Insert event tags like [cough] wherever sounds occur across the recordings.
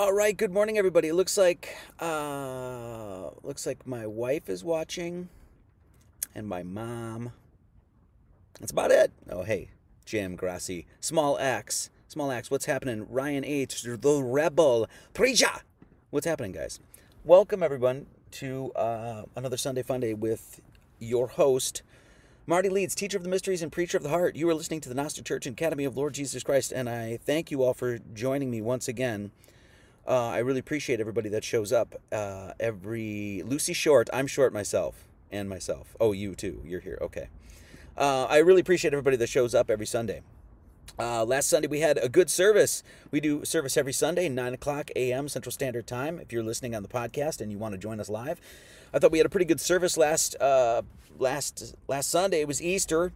All right, good morning, everybody. It looks like uh, looks like my wife is watching, and my mom. That's about it. Oh, hey, Jam Grassi, Small Axe, Small Axe. What's happening? Ryan H, the Rebel, Preacher. What's happening, guys? Welcome everyone to uh, another Sunday Fun Day with your host, Marty Leeds, teacher of the mysteries and preacher of the heart. You are listening to the Gnostic Church and Academy of Lord Jesus Christ, and I thank you all for joining me once again. Uh, I really appreciate everybody that shows up. Uh, every Lucy Short, I'm short myself, and myself. Oh, you too. You're here. Okay. Uh, I really appreciate everybody that shows up every Sunday. Uh, last Sunday we had a good service. We do service every Sunday, 9 o'clock a.m. Central Standard Time. If you're listening on the podcast and you want to join us live, I thought we had a pretty good service last uh, last last Sunday. It was Easter,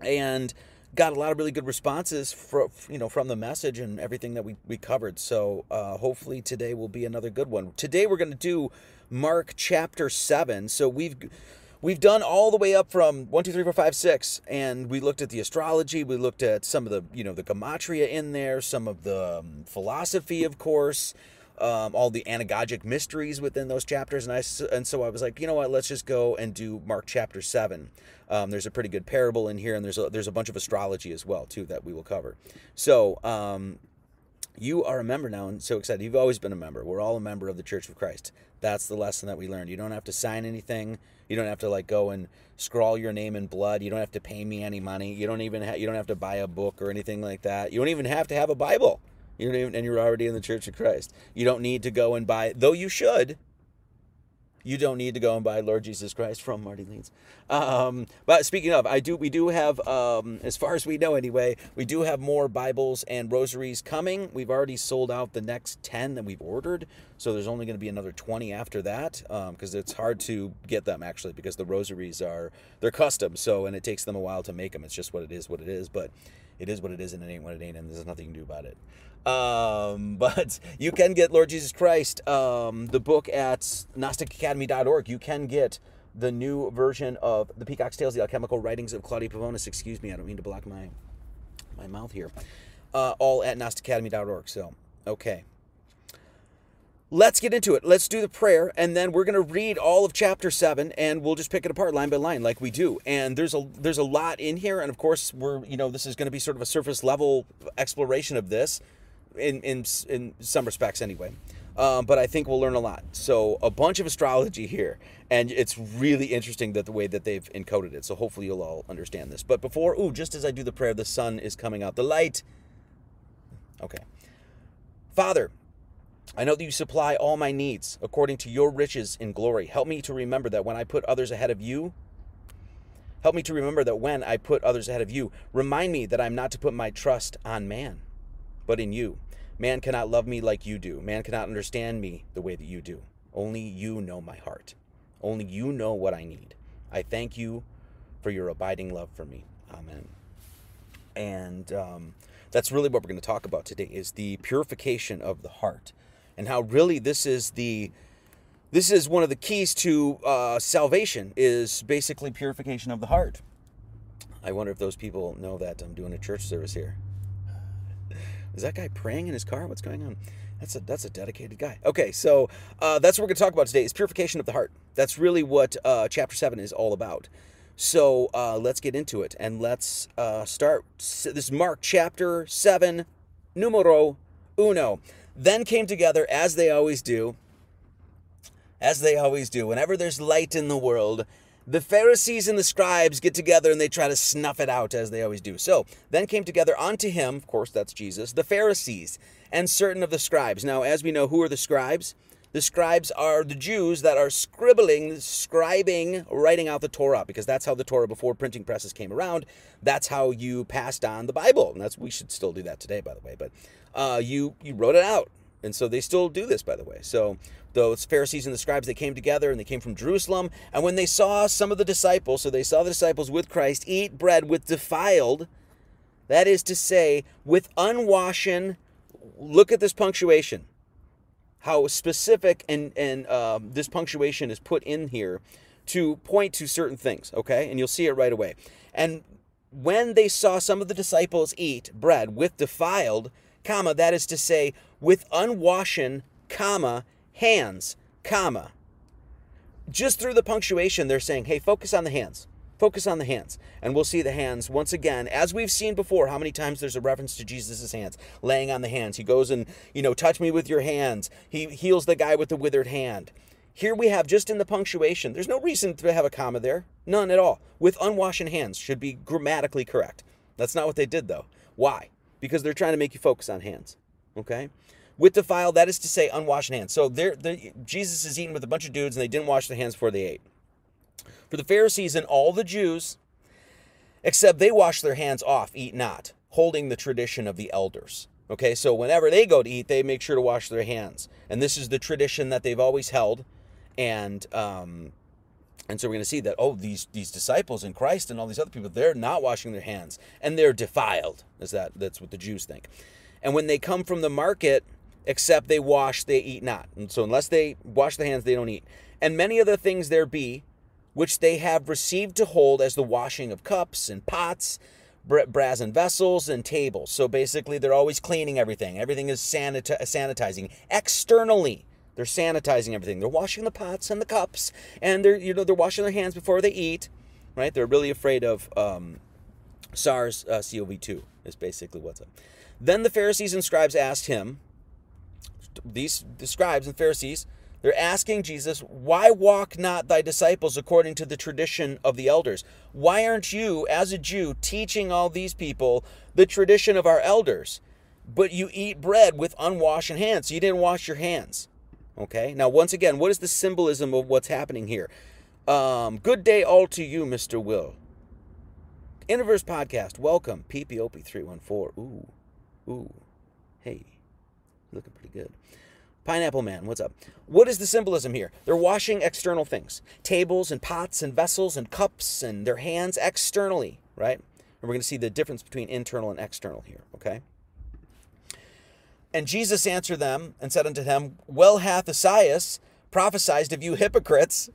and got a lot of really good responses from you know from the message and everything that we, we covered. So uh, hopefully today will be another good one. Today we're going to do mark chapter 7 so we've we've done all the way up from 1 2 3 4 5 6 and we looked at the astrology. We looked at some of the you know the gematria in there some of the um, philosophy of course um, all the anagogic mysteries within those chapters, and I and so I was like, you know what, let's just go and do Mark chapter seven. Um, there's a pretty good parable in here, and there's a, there's a bunch of astrology as well too that we will cover. So um, you are a member now, and so excited. You've always been a member. We're all a member of the Church of Christ. That's the lesson that we learned. You don't have to sign anything. You don't have to like go and scrawl your name in blood. You don't have to pay me any money. You don't even you don't have to buy a book or anything like that. You don't even have to have a Bible. Even, and you're already in the Church of Christ. You don't need to go and buy, though you should. You don't need to go and buy Lord Jesus Christ from Marty Leeds. Um, but speaking of, I do. We do have, um, as far as we know anyway, we do have more Bibles and rosaries coming. We've already sold out the next ten that we've ordered, so there's only going to be another twenty after that because um, it's hard to get them actually because the rosaries are they're custom, so and it takes them a while to make them. It's just what it is, what it is. But it is what it is, and it ain't what it ain't, and there's nothing you can do about it. Um, [laughs] but you can get Lord Jesus Christ, um, the book at GnosticAcademy.org. You can get the new version of the Peacock's Tales, the alchemical writings of Claudia Pavonis. Excuse me, I don't mean to block my my mouth here. Uh, all at GnosticAcademy.org. So, okay let's get into it. Let's do the prayer, and then we're going to read all of chapter seven, and we'll just pick it apart line by line, like we do. And there's a there's a lot in here, and of course, we're you know this is going to be sort of a surface level exploration of this, in in in some respects anyway. Um, but I think we'll learn a lot. So a bunch of astrology here, and it's really interesting that the way that they've encoded it. So hopefully you'll all understand this. But before, ooh, just as I do the prayer, the sun is coming out. The light. Okay. Father, I know that you supply all my needs according to your riches in glory. Help me to remember that when I put others ahead of you, help me to remember that when I put others ahead of you, remind me that I'm not to put my trust on man, but in you. Man cannot love me like you do. Man cannot understand me the way that you do. Only you know my heart. Only you know what I need. I thank you for your abiding love for me. Amen. And um, that's really what we're going to talk about today is the purification of the heart and how really this is the this is one of the keys to uh, salvation is basically purification of the heart i wonder if those people know that i'm doing a church service here is that guy praying in his car? What's going on? That's a that's a dedicated guy. Okay so uh, that's what we're going to talk about today is purification of the heart. That's really what uh, chapter 7 is all about. So uh, let's get into it and let's uh, start. This is mark chapter 7 numero uno. Then came together, as they always do, as they always do, whenever there's light in the world, the Pharisees and the scribes get together and they try to snuff it out, as they always do. So then came together unto him, of course, that's Jesus, the Pharisees and certain of the scribes. Now, as we know, who are the scribes? The scribes are the Jews that are scribbling, scribing, writing out the Torah, because that's how the Torah before printing presses came around. That's how you passed on the Bible, and that's we should still do that today, by the way. But uh, you you wrote it out, and so they still do this, by the way. So those Pharisees and the scribes they came together, and they came from Jerusalem. And when they saw some of the disciples, so they saw the disciples with Christ eat bread with defiled, that is to say, with unwashen. Look at this punctuation how specific and and um, this punctuation is put in here to point to certain things. Okay, and you'll see it right away. And when they saw some of the disciples eat bread with defiled, comma, that is to say, with unwashen, comma, hands, comma. Just through the punctuation, they're saying, hey, focus on the hands. Focus on the hands. And we'll see the hands once again, as we've seen before, how many times there's a reference to Jesus' hands, laying on the hands. He goes and, you know, touch me with your hands. He heals the guy with the withered hand. Here we have just in the punctuation, there's no reason to have a comma there. None at all. With unwashen hands should be grammatically correct. That's not what they did, though. Why? Because they're trying to make you focus on hands. Okay? With defiled, that is to say, unwashed hands. So they're, they're, Jesus is eating with a bunch of dudes and they didn't wash their hands before they ate. For the Pharisees and all the Jews, except they wash their hands off, eat not, holding the tradition of the elders. Okay, so whenever they go to eat, they make sure to wash their hands. And this is the tradition that they've always held. And um, and so we're going to see that oh these these disciples in Christ and all these other people they're not washing their hands and they're defiled. Is that that's what the Jews think. And when they come from the market, except they wash, they eat not. And so unless they wash their hands, they don't eat. And many other things there be which they have received to hold as the washing of cups and pots, brazen vessels, and tables. So basically, they're always cleaning everything. Everything is sanita- sanitizing externally. They're sanitizing everything. They're washing the pots and the cups, and they're you know they're washing their hands before they eat. Right? They're really afraid of um, SARS-CoV-2. Uh, is basically what's up. Then the Pharisees and scribes asked him. These the scribes and Pharisees they're asking Jesus, Why walk not thy disciples according to the tradition of the elders? Why aren't you, as a Jew, teaching all these people the tradition of our elders? But you eat bread with unwashed hands. So you didn't wash your hands. Okay? Now, once again, what is the symbolism of what's happening here? Um, good day all to you, Mr. Will. Interverse Podcast, welcome. PPOP314. Ooh, ooh, hey, looking pretty good. Pineapple Man, what's up? What is the symbolism here? They're washing external things tables and pots and vessels and cups and their hands externally, right? And we're going to see the difference between internal and external here, okay? And Jesus answered them and said unto them, Well hath Esaias prophesied of you hypocrites,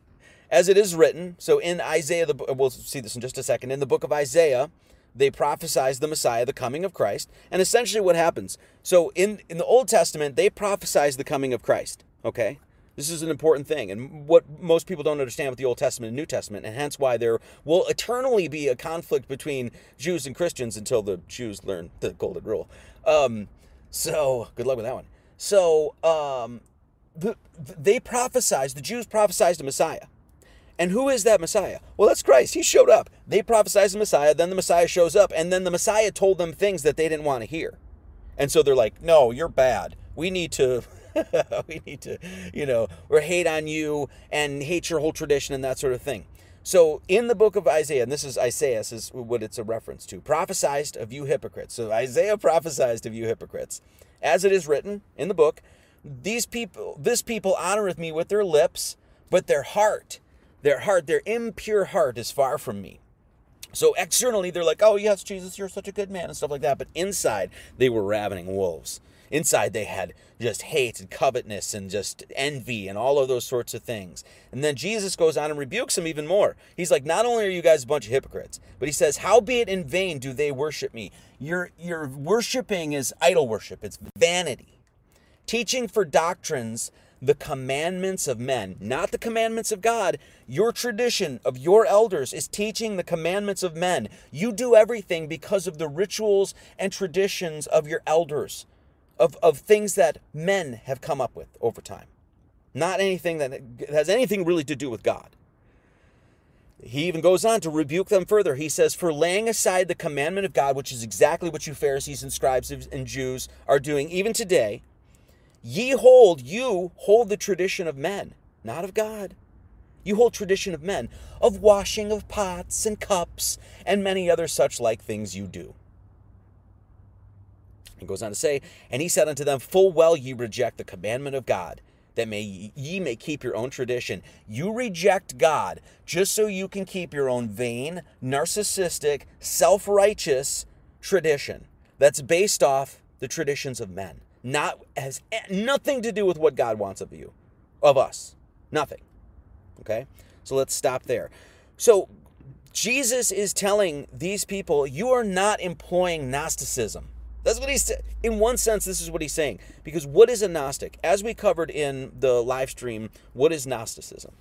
as it is written. So in Isaiah, the, we'll see this in just a second. In the book of Isaiah, they prophesied the Messiah, the coming of Christ. And essentially what happens, so in, in the Old Testament, they prophesied the coming of Christ, okay? This is an important thing, and what most people don't understand with the Old Testament and New Testament, and hence why there will eternally be a conflict between Jews and Christians until the Jews learn the Golden Rule. Um, so, good luck with that one. So, um, the, they prophesied, the Jews prophesied the Messiah. And who is that Messiah? Well, that's Christ. He showed up. They prophesied the Messiah, then the Messiah shows up, and then the Messiah told them things that they didn't want to hear. And so they're like, no, you're bad. We need to. [laughs] we need to, you know, or hate on you and hate your whole tradition and that sort of thing. So in the book of Isaiah, and this is Isaiah, this is what it's a reference to, prophesied of you hypocrites. So Isaiah prophesied of you hypocrites. As it is written in the book, these people, this people honoreth me with their lips, but their heart their heart, their impure heart is far from me. So externally, they're like, oh, yes, Jesus, you're such a good man and stuff like that. But inside, they were ravening wolves. Inside, they had just hate and covetousness and just envy and all of those sorts of things. And then Jesus goes on and rebukes them even more. He's like, not only are you guys a bunch of hypocrites, but he says, howbeit in vain do they worship me. Your, your worshiping is idol worship, it's vanity. Teaching for doctrines the commandments of men, not the commandments of God. Your tradition of your elders is teaching the commandments of men. You do everything because of the rituals and traditions of your elders, of, of things that men have come up with over time, not anything that has anything really to do with God. He even goes on to rebuke them further. He says, For laying aside the commandment of God, which is exactly what you Pharisees and scribes and Jews are doing even today, Ye hold, you hold the tradition of men, not of God. You hold tradition of men, of washing of pots and cups, and many other such like things you do. He goes on to say, And he said unto them, Full well ye reject the commandment of God, that may ye may keep your own tradition. You reject God just so you can keep your own vain, narcissistic, self-righteous tradition that's based off the traditions of men not has nothing to do with what God wants of you, of us. Nothing. Okay? So let's stop there. So Jesus is telling these people, you are not employing Gnosticism. That's what he's in one sense this is what he's saying because what is a gnostic? As we covered in the live stream, what is gnosticism?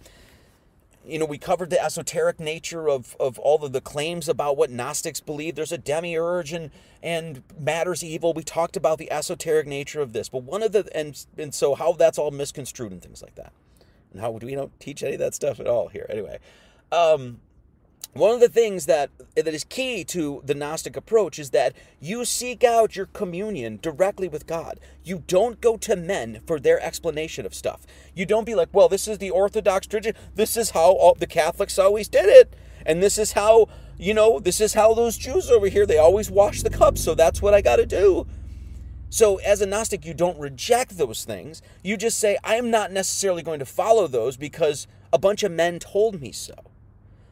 You know, we covered the esoteric nature of, of all of the claims about what Gnostics believe. There's a demiurge and and matter's evil. We talked about the esoteric nature of this, but one of the and and so how that's all misconstrued and things like that, and how we don't teach any of that stuff at all here anyway. Um, one of the things that eh, that is key to the gnostic approach is that you seek out your communion directly with god. You don't go to men for their explanation of stuff. You don't be like well this is the orthodox tradition. This is how all the catholics always did it. And this is how you know this is how those jews over here they always wash the cups so that's what i got to do. So as a gnostic you don't reject those things. You just say i am not necessarily going to follow those because a bunch of men told me so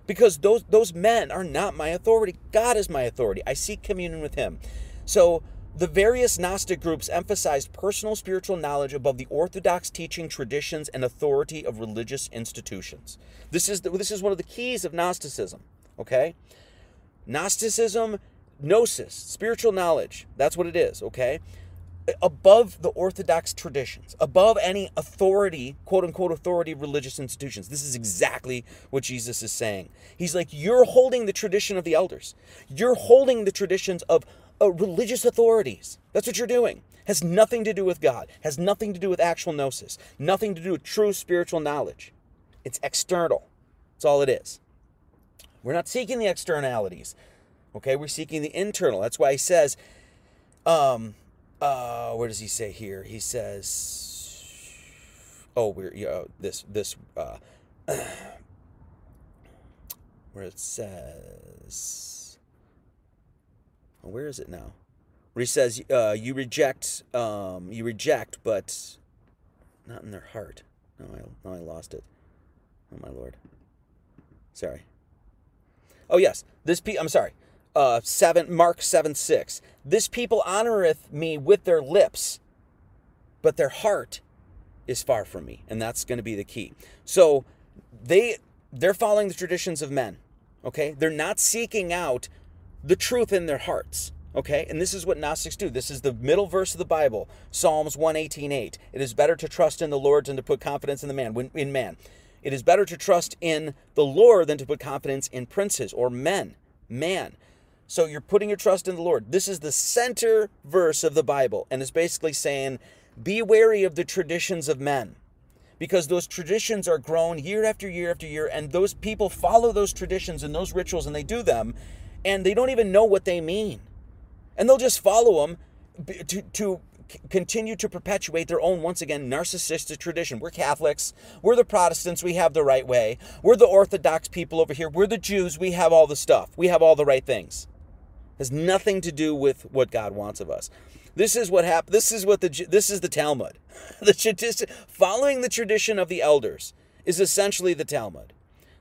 because those those men are not my authority. God is my authority. I seek communion with him. So the various Gnostic groups emphasized personal spiritual knowledge above the orthodox teaching traditions and authority of religious institutions. This is the, this is one of the keys of Gnosticism, okay? Gnosticism, gnosis, spiritual knowledge. That's what it is, okay? Above the orthodox traditions, above any authority, quote unquote, authority of religious institutions. This is exactly what Jesus is saying. He's like, You're holding the tradition of the elders, you're holding the traditions of uh, religious authorities. That's what you're doing. Has nothing to do with God, has nothing to do with actual gnosis, nothing to do with true spiritual knowledge. It's external. That's all it is. We're not seeking the externalities. Okay, we're seeking the internal. That's why he says, um, uh, does he say here? He says, "Oh, we're you know, this this uh, [clears throat] where it says, oh, where is it now? Where he says, uh, "You reject, um, you reject, but not in their heart." No, I, no, I lost it. Oh my lord. Sorry. Oh yes, this pe- I'm sorry uh, 7 Mark 7 6. This people honoreth me with their lips, but their heart is far from me. And that's going to be the key. So they they're following the traditions of men. Okay? They're not seeking out the truth in their hearts. Okay? And this is what Gnostics do. This is the middle verse of the Bible, Psalms 118:8. It is better to trust in the Lord than to put confidence in the man, in man. It is better to trust in the Lord than to put confidence in princes or men. Man. So you're putting your trust in the Lord. This is the center verse of the Bible, and it's basically saying, be wary of the traditions of men. Because those traditions are grown year after year after year, and those people follow those traditions and those rituals and they do them, and they don't even know what they mean. And they'll just follow them to, to continue to perpetuate their own, once again, narcissistic tradition. We're Catholics. We're the Protestants. We have the right way. We're the Orthodox people over here. We're the Jews. We have all the stuff. We have all the right things has nothing to do with what God wants of us. This is what happened. This is what the this is the Talmud. [laughs] The tradition, following the tradition of the elders is essentially the Talmud.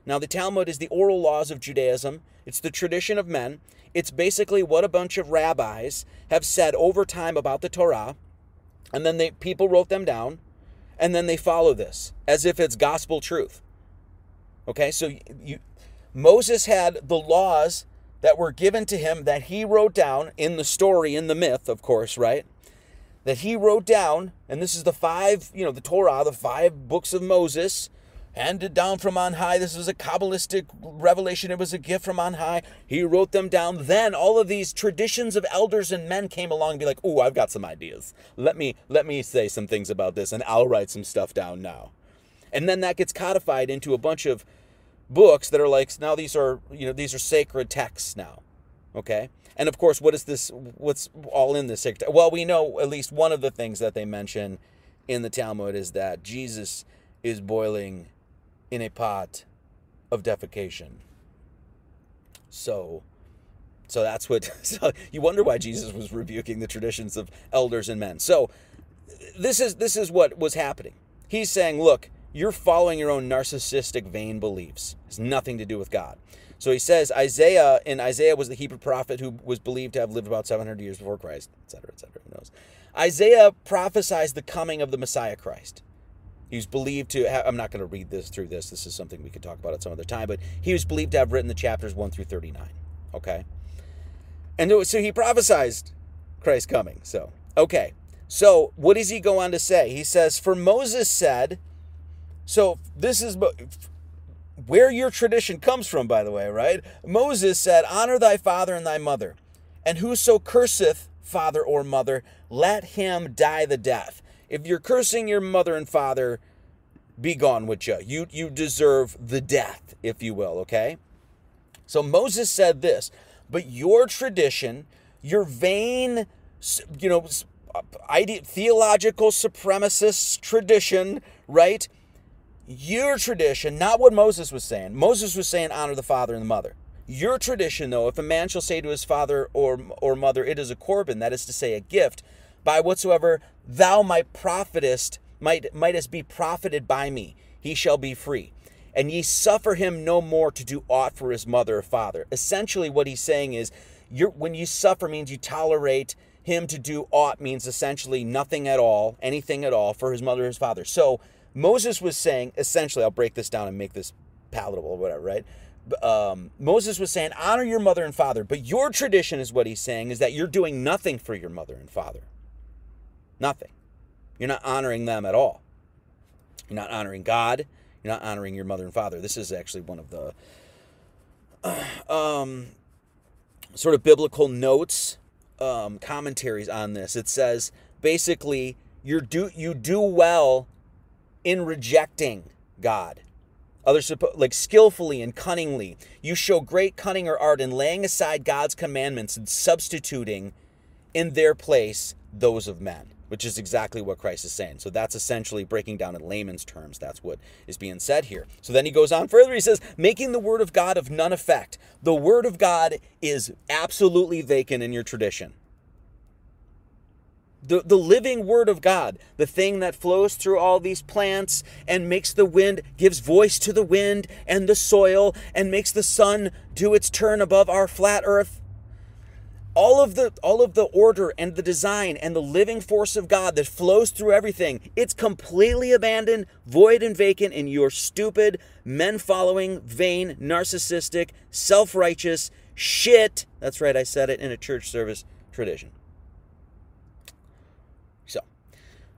Now, the Talmud is the oral laws of Judaism. It's the tradition of men. It's basically what a bunch of rabbis have said over time about the Torah, and then they people wrote them down, and then they follow this as if it's gospel truth. Okay, so you Moses had the laws that were given to him that he wrote down in the story, in the myth, of course, right? That he wrote down, and this is the five, you know, the Torah, the five books of Moses, handed down from on high. This was a Kabbalistic revelation. It was a gift from on high. He wrote them down. Then all of these traditions of elders and men came along and be like, "Oh, I've got some ideas. Let me let me say some things about this, and I'll write some stuff down now." And then that gets codified into a bunch of books that are like now these are you know these are sacred texts now okay? And of course what is this what's all in this sacred well we know at least one of the things that they mention in the talmud is that jesus is boiling in a pot of defecation. So so that's what [laughs] so you wonder why jesus was rebuking the traditions of elders and men. So this is this is what was happening. He's saying look you're following your own narcissistic, vain beliefs. It's nothing to do with God. So he says Isaiah, and Isaiah was the Hebrew prophet who was believed to have lived about 700 years before Christ, etc., etc. Who knows? Isaiah prophesied the coming of the Messiah Christ. He was believed to have, I'm not going to read this through this. This is something we could talk about at some other time, but he was believed to have written the chapters 1 through 39. Okay? And so he prophesied Christ coming. So, okay. So, what does he go on to say? He says, For Moses said, so this is where your tradition comes from, by the way, right? Moses said, Honor thy father and thy mother, and whoso curseth father or mother, let him die the death. If you're cursing your mother and father, be gone with you. You you deserve the death, if you will, okay? So Moses said this, but your tradition, your vain, you know, uh, ide- theological supremacist tradition, right? Your tradition, not what Moses was saying. Moses was saying honor the father and the mother. Your tradition, though, if a man shall say to his father or, or mother, it is a Corban, that is to say, a gift, by whatsoever thou might profitest, might mightest be profited by me, he shall be free. And ye suffer him no more to do aught for his mother or father. Essentially, what he's saying is, you're, when you suffer means you tolerate him to do aught means essentially nothing at all, anything at all for his mother or his father. So Moses was saying, essentially, I'll break this down and make this palatable or whatever, right? Um, Moses was saying, honor your mother and father. But your tradition is what he's saying is that you're doing nothing for your mother and father. Nothing. You're not honoring them at all. You're not honoring God. You're not honoring your mother and father. This is actually one of the [clears throat] um, sort of biblical notes, um, commentaries on this. It says basically, you do you do well in rejecting God. Others like skillfully and cunningly. You show great cunning or art in laying aside God's commandments and substituting in their place those of men, which is exactly what Christ is saying. So that's essentially breaking down in layman's terms. That's what is being said here. So then he goes on further. He says, making the word of God of none effect. The word of God is absolutely vacant in your tradition the, the living word of God, the thing that flows through all these plants and makes the wind, gives voice to the wind and the soil, and makes the sun do its turn above our flat earth. All of the all of the order and the design and the living force of God that flows through everything, it's completely abandoned, void and vacant in your stupid, men following, vain, narcissistic, self-righteous shit. That's right, I said it in a church service tradition.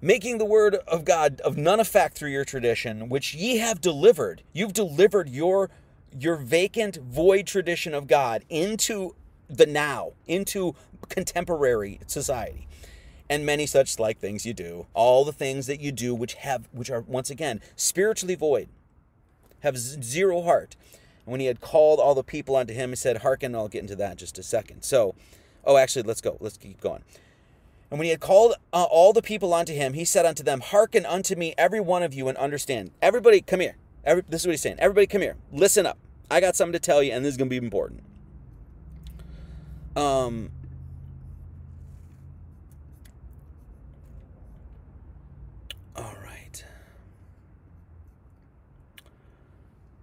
Making the word of God of none effect through your tradition, which ye have delivered. You've delivered your your vacant void tradition of God into the now, into contemporary society. And many such like things you do. All the things that you do which have which are once again spiritually void, have zero heart. And when he had called all the people unto him, he said, Hearken, I'll get into that in just a second. So, oh actually let's go. Let's keep going. And when he had called uh, all the people unto him, he said unto them, Hearken unto me, every one of you, and understand. Everybody, come here. Every, this is what he's saying. Everybody, come here. Listen up. I got something to tell you, and this is going to be important. Um, all right.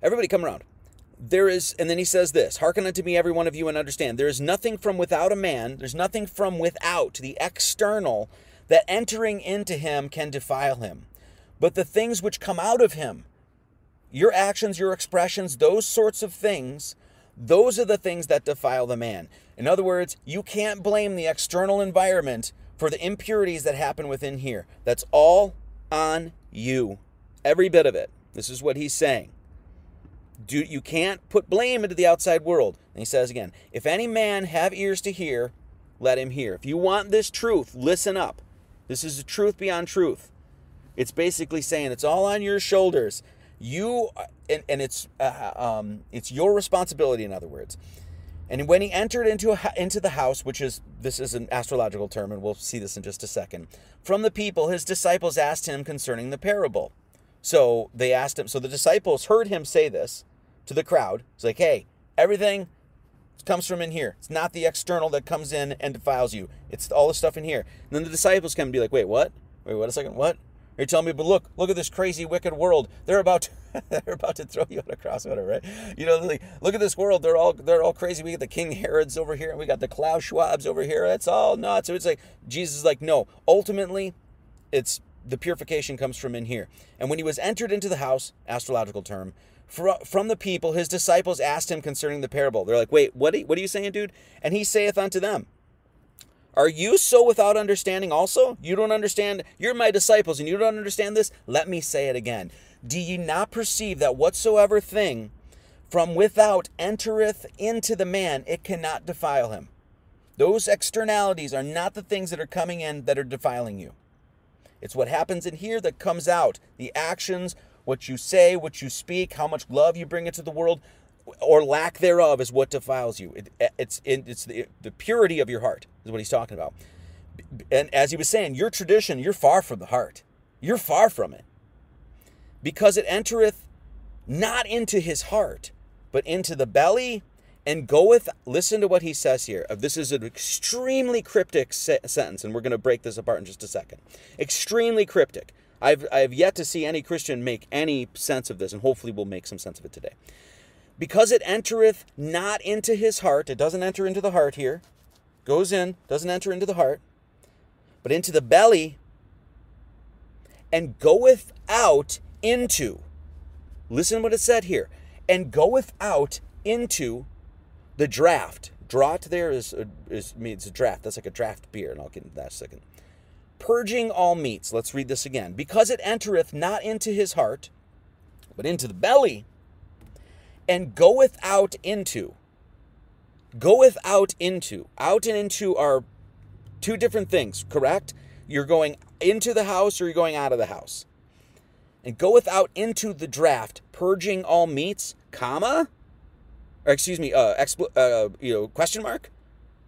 Everybody, come around there is, and then he says this Hearken unto me, every one of you, and understand. There is nothing from without a man, there's nothing from without, the external, that entering into him can defile him. But the things which come out of him, your actions, your expressions, those sorts of things, those are the things that defile the man. In other words, you can't blame the external environment for the impurities that happen within here. That's all on you. Every bit of it. This is what he's saying do you can't put blame into the outside world. And he says again, if any man have ears to hear, let him hear. If you want this truth, listen up. This is the truth beyond truth. It's basically saying it's all on your shoulders. You and, and it's uh, um, it's your responsibility. In other words, and when he entered into a, into the house, which is this is an astrological term, and we'll see this in just a second. From the people, his disciples asked him concerning the parable. So they asked him. So the disciples heard him say this to the crowd. It's like, hey, everything comes from in here. It's not the external that comes in and defiles you. It's all the stuff in here. And then the disciples come and be like, wait, what? Wait, wait a second, what? You're telling me, but look, look at this crazy, wicked world. They're about to, [laughs] they're about to throw you on a cross, right? You know, like, look at this world. They're all they're all crazy. We got the King Herods over here, and we got the Klaus Schwabs over here. That's all nuts. So it's like Jesus is like, no. Ultimately, it's the purification comes from in here. And when he was entered into the house, astrological term, from the people, his disciples asked him concerning the parable. They're like, wait, what are, what are you saying, dude? And he saith unto them, Are you so without understanding also? You don't understand? You're my disciples and you don't understand this? Let me say it again. Do ye not perceive that whatsoever thing from without entereth into the man, it cannot defile him? Those externalities are not the things that are coming in that are defiling you. It's what happens in here that comes out. The actions, what you say, what you speak, how much love you bring into the world, or lack thereof is what defiles you. It, it's it's the, the purity of your heart is what he's talking about. And as he was saying, your tradition, you're far from the heart. You're far from it. Because it entereth not into his heart, but into the belly and goeth. Listen to what he says here. Uh, this is an extremely cryptic se- sentence, and we're going to break this apart in just a second. Extremely cryptic. I've, I've yet to see any Christian make any sense of this, and hopefully we'll make some sense of it today because it entereth not into his heart, it doesn't enter into the heart here, goes in, doesn't enter into the heart, but into the belly, and goeth out into. Listen what it said here. And goeth out into the draft. Draught there is, uh, is means a draft. That's like a draft beer, and I'll get into that in a second. Purging all meats. Let's read this again. Because it entereth not into his heart, but into the belly, and goeth out into. Goeth out into. Out and into are two different things, correct? You're going into the house or you're going out of the house. And goeth out into the draft, purging all meats, comma, or excuse me, uh, expl- uh, you know, question mark,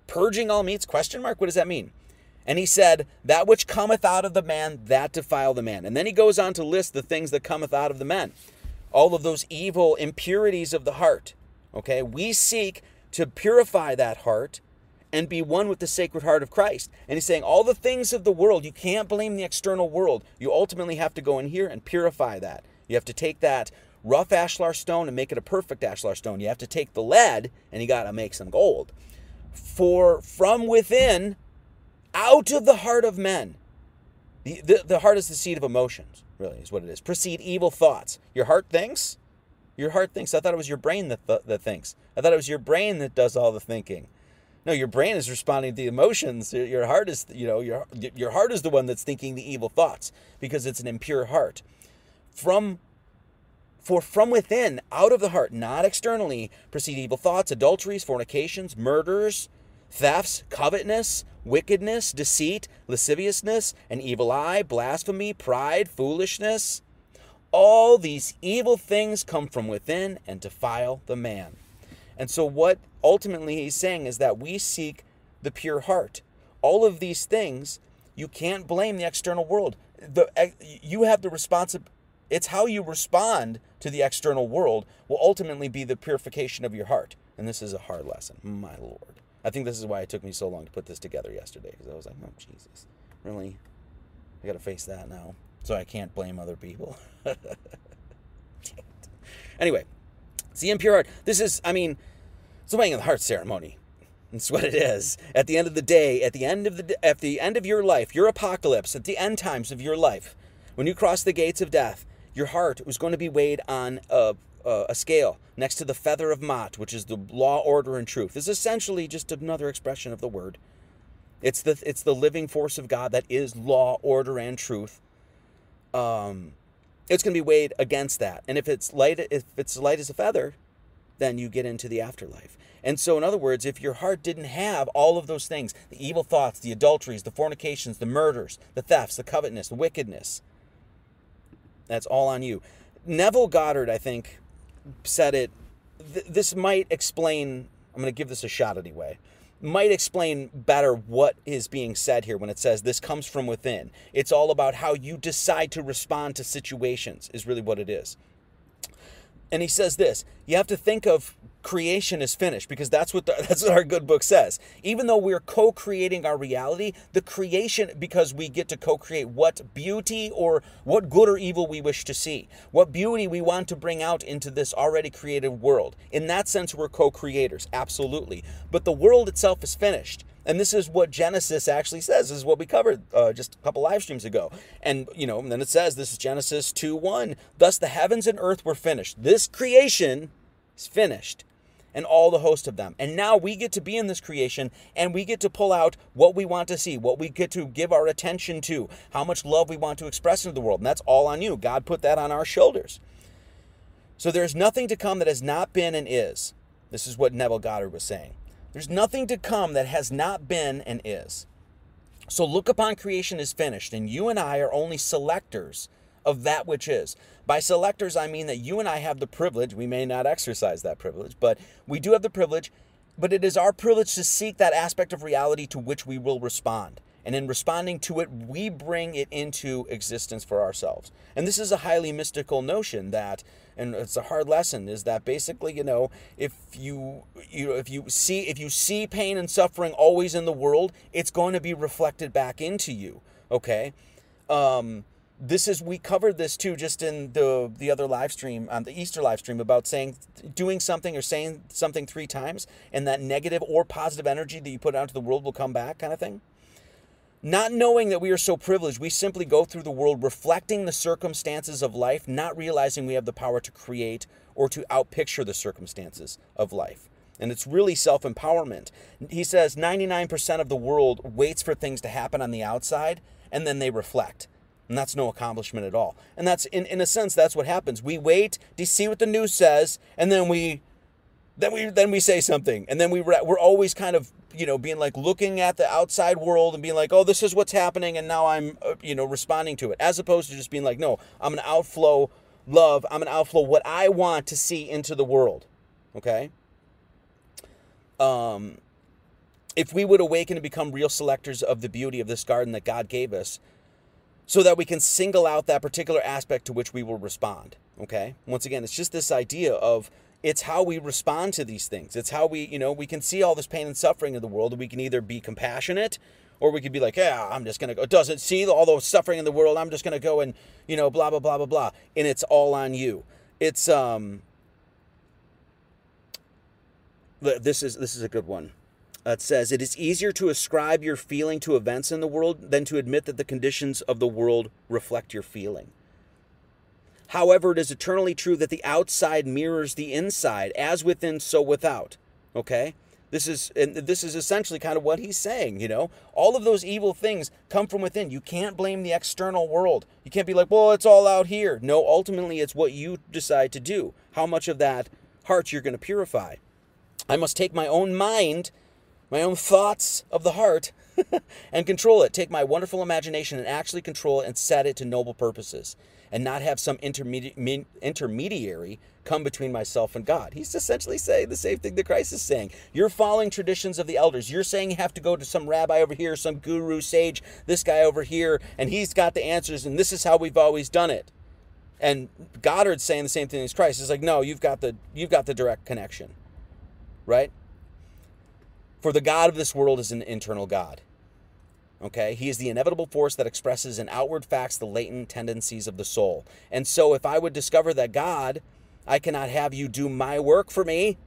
purging all meats, question mark. What does that mean? And he said, That which cometh out of the man, that defile the man. And then he goes on to list the things that cometh out of the men all of those evil impurities of the heart. Okay, we seek to purify that heart and be one with the sacred heart of Christ. And he's saying all the things of the world, you can't blame the external world. You ultimately have to go in here and purify that. You have to take that rough ashlar stone and make it a perfect ashlar stone. You have to take the lead and you got to make some gold. For from within, out of the heart of men, the, the, the heart is the seat of emotions really is what it is. Proceed evil thoughts. Your heart thinks. Your heart thinks. I thought it was your brain that, th- that thinks. I thought it was your brain that does all the thinking. No, your brain is responding to the emotions. Your heart is, you know, your your heart is the one that's thinking the evil thoughts because it's an impure heart. From for from within, out of the heart, not externally, proceed evil thoughts, adulteries, fornications, murders, thefts, covetousness, wickedness, deceit, lasciviousness, an evil eye, blasphemy, pride, foolishness. All these evil things come from within and defile the man. And so, what ultimately he's saying is that we seek the pure heart. All of these things, you can't blame the external world. The, eh, you have the responsibility. It's how you respond to the external world will ultimately be the purification of your heart. And this is a hard lesson, my Lord. I think this is why it took me so long to put this together yesterday because I was like, oh, Jesus, really? I got to face that now. So I can't blame other people. [laughs] anyway, it's the impure heart. This is, I mean, it's the weighing of the heart ceremony. That's what it is. At the end of the day, at the end of the at the end of your life, your apocalypse, at the end times of your life, when you cross the gates of death, your heart was going to be weighed on a uh, a scale next to the feather of Ma'at, which is the law, order, and truth. is essentially just another expression of the word. It's the it's the living force of God that is law, order, and truth. Um, it's going to be weighed against that, and if it's light, if it's light as a feather, then you get into the afterlife. And so, in other words, if your heart didn't have all of those things the evil thoughts, the adulteries, the fornications, the murders, the thefts, the covetousness, the wickedness that's all on you. Neville Goddard, I think, said it. Th- this might explain. I'm going to give this a shot anyway. Might explain better what is being said here when it says this comes from within. It's all about how you decide to respond to situations, is really what it is. And he says this you have to think of creation is finished because that's what the, [laughs] that's what our good book says. Even though we're co-creating our reality, the creation because we get to co-create what beauty or what good or evil we wish to see, what beauty we want to bring out into this already created world. In that sense, we're co-creators, absolutely. But the world itself is finished. And this is what Genesis actually says. This is what we covered uh, just a couple live streams ago. And, you know, and then it says, this is Genesis 2 1. Thus the heavens and earth were finished. This creation is finished and all the host of them. And now we get to be in this creation and we get to pull out what we want to see, what we get to give our attention to, how much love we want to express into the world. And that's all on you. God put that on our shoulders. So there's nothing to come that has not been and is. This is what Neville Goddard was saying. There's nothing to come that has not been and is. So look upon creation as finished, and you and I are only selectors of that which is. By selectors, I mean that you and I have the privilege, we may not exercise that privilege, but we do have the privilege, but it is our privilege to seek that aspect of reality to which we will respond. And in responding to it, we bring it into existence for ourselves. And this is a highly mystical notion that, and it's a hard lesson, is that basically, you know, if you you know, if you see if you see pain and suffering always in the world, it's going to be reflected back into you. Okay. Um, this is we covered this too just in the the other live stream on the easter live stream about saying doing something or saying something three times and that negative or positive energy that you put out into the world will come back kind of thing not knowing that we are so privileged we simply go through the world reflecting the circumstances of life not realizing we have the power to create or to outpicture the circumstances of life and it's really self empowerment. He says 99% of the world waits for things to happen on the outside and then they reflect. And that's no accomplishment at all. And that's in, in a sense that's what happens. We wait to see what the news says, and then we then we then we say something, and then we we're always kind of you know being like looking at the outside world and being like, oh, this is what's happening, and now I'm uh, you know responding to it, as opposed to just being like, no, I'm gonna outflow love, I'm gonna outflow what I want to see into the world. Okay. Um, if we would awaken and become real selectors of the beauty of this garden that God gave us, so that we can single out that particular aspect to which we will respond. Okay? Once again, it's just this idea of it's how we respond to these things. It's how we, you know, we can see all this pain and suffering in the world, and we can either be compassionate or we could be like, yeah, I'm just going to go. Doesn't see all the suffering in the world. I'm just going to go and, you know, blah, blah, blah, blah, blah. And it's all on you. It's, um, this is, this is a good one. Uh, it says, It is easier to ascribe your feeling to events in the world than to admit that the conditions of the world reflect your feeling. However, it is eternally true that the outside mirrors the inside, as within, so without. Okay? This is and this is essentially kind of what he's saying, you know. All of those evil things come from within. You can't blame the external world. You can't be like, "Well, it's all out here." No, ultimately it's what you decide to do. How much of that heart you're going to purify. I must take my own mind my own thoughts of the heart [laughs] and control it. Take my wonderful imagination and actually control it and set it to noble purposes and not have some intermedi- intermediary come between myself and God. He's essentially saying the same thing that Christ is saying. You're following traditions of the elders. You're saying you have to go to some rabbi over here, some guru, sage, this guy over here, and he's got the answers, and this is how we've always done it. And Goddard's saying the same thing as Christ. He's like, no, you've got the you've got the direct connection. Right? For the God of this world is an internal God. Okay? He is the inevitable force that expresses in outward facts the latent tendencies of the soul. And so if I would discover that God, I cannot have you do my work for me.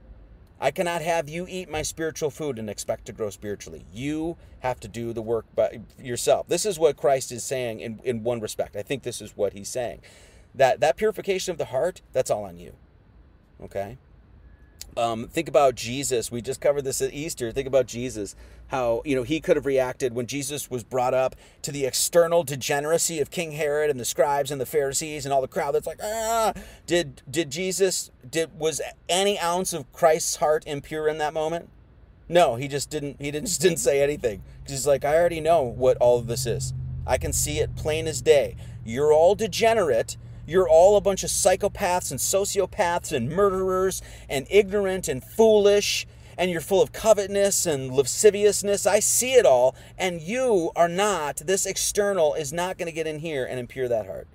I cannot have you eat my spiritual food and expect to grow spiritually. You have to do the work by yourself. This is what Christ is saying in, in one respect. I think this is what he's saying. That that purification of the heart, that's all on you. Okay? Um, think about Jesus. We just covered this at Easter. Think about Jesus, how you know he could have reacted when Jesus was brought up to the external degeneracy of King Herod and the scribes and the Pharisees and all the crowd. That's like ah. Did did Jesus did was any ounce of Christ's heart impure in that moment? No, he just didn't. He didn't [laughs] just didn't say anything because he's like, I already know what all of this is. I can see it plain as day. You're all degenerate you're all a bunch of psychopaths and sociopaths and murderers and ignorant and foolish and you're full of covetousness and lasciviousness. I see it all, and you are not, this external is not going to get in here and impure that heart,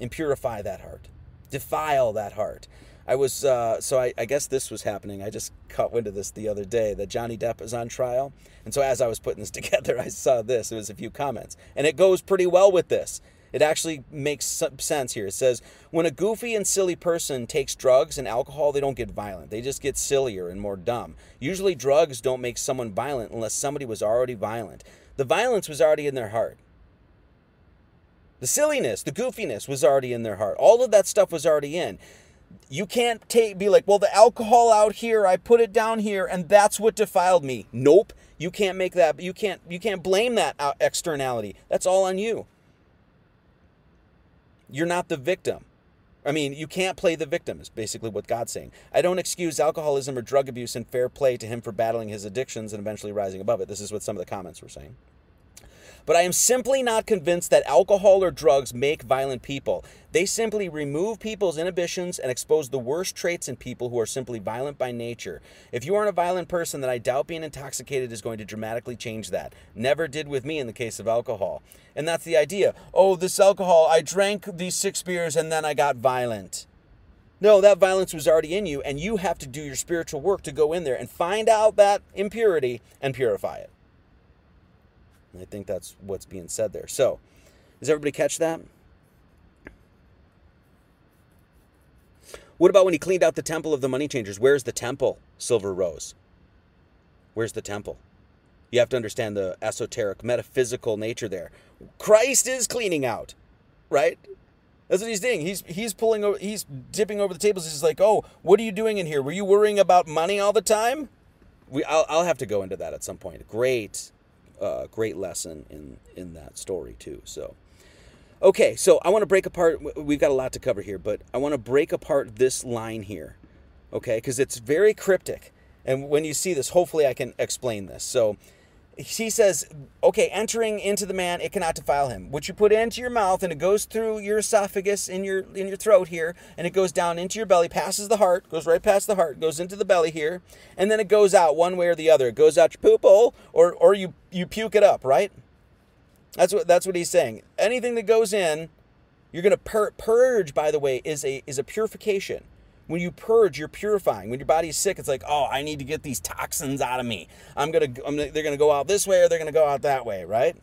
impurify that heart, defile that heart. I was, uh, so I, I guess this was happening. I just caught wind of this the other day that Johnny Depp is on trial. And so as I was putting this [laughs] together, I saw this. It was a few comments. And it goes pretty well with this. It actually makes sense here. It says, when a goofy and silly person takes drugs and alcohol, they don't get violent. They just get sillier and more dumb. Usually, drugs don't make someone violent unless somebody was already violent. The violence was already in their heart. The silliness, the goofiness was already in their heart. All of that stuff was already in. You can't take be like, well, the alcohol out here, I put it down here, and that's what defiled me. Nope, you can't make that. You can't you can't blame that uh, externality. That's all on you. You're not the victim. I mean, you can't play the victim, is basically what God's saying. I don't excuse alcoholism or drug abuse and fair play to him for battling his addictions and eventually rising above it. This is what some of the comments were saying. But I am simply not convinced that alcohol or drugs make violent people. They simply remove people's inhibitions and expose the worst traits in people who are simply violent by nature. If you aren't a violent person, then I doubt being intoxicated is going to dramatically change that. Never did with me in the case of alcohol. And that's the idea. Oh, this alcohol, I drank these six beers and then I got violent. No, that violence was already in you, and you have to do your spiritual work to go in there and find out that impurity and purify it. And I think that's what's being said there. So, does everybody catch that? What about when he cleaned out the temple of the money changers? Where's the temple, Silver Rose? Where's the temple? You have to understand the esoteric, metaphysical nature there. Christ is cleaning out, right? That's what he's doing. He's he's pulling over. He's dipping over the tables. He's like, "Oh, what are you doing in here? Were you worrying about money all the time?" We, I'll, I'll have to go into that at some point. Great uh, great lesson in in that story too. So, okay, so I want to break apart. We've got a lot to cover here, but I want to break apart this line here, okay? Because it's very cryptic, and when you see this, hopefully I can explain this. So, he says, okay, entering into the man, it cannot defile him. What you put into your mouth and it goes through your esophagus in your in your throat here, and it goes down into your belly, passes the heart, goes right past the heart, goes into the belly here, and then it goes out one way or the other. It goes out your poop hole, or or you you puke it up, right? That's what that's what he's saying. Anything that goes in, you're gonna pur- purge. By the way, is a is a purification. When you purge, you're purifying. When your body's sick, it's like, oh, I need to get these toxins out of me. I'm gonna, I'm, they're gonna go out this way or they're gonna go out that way, right?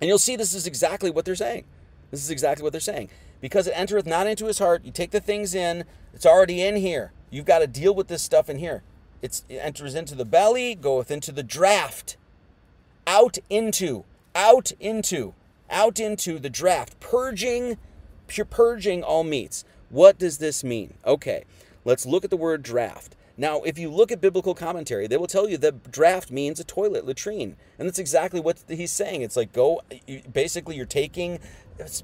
And you'll see this is exactly what they're saying. This is exactly what they're saying. Because it entereth not into his heart, you take the things in, it's already in here. You've got to deal with this stuff in here. It's, it enters into the belly, goeth into the draft, out into, out into, out into the draft, purging, purging all meats. What does this mean? Okay, let's look at the word draft. Now, if you look at biblical commentary, they will tell you that draft means a toilet, latrine. And that's exactly what he's saying. It's like go, basically, you're taking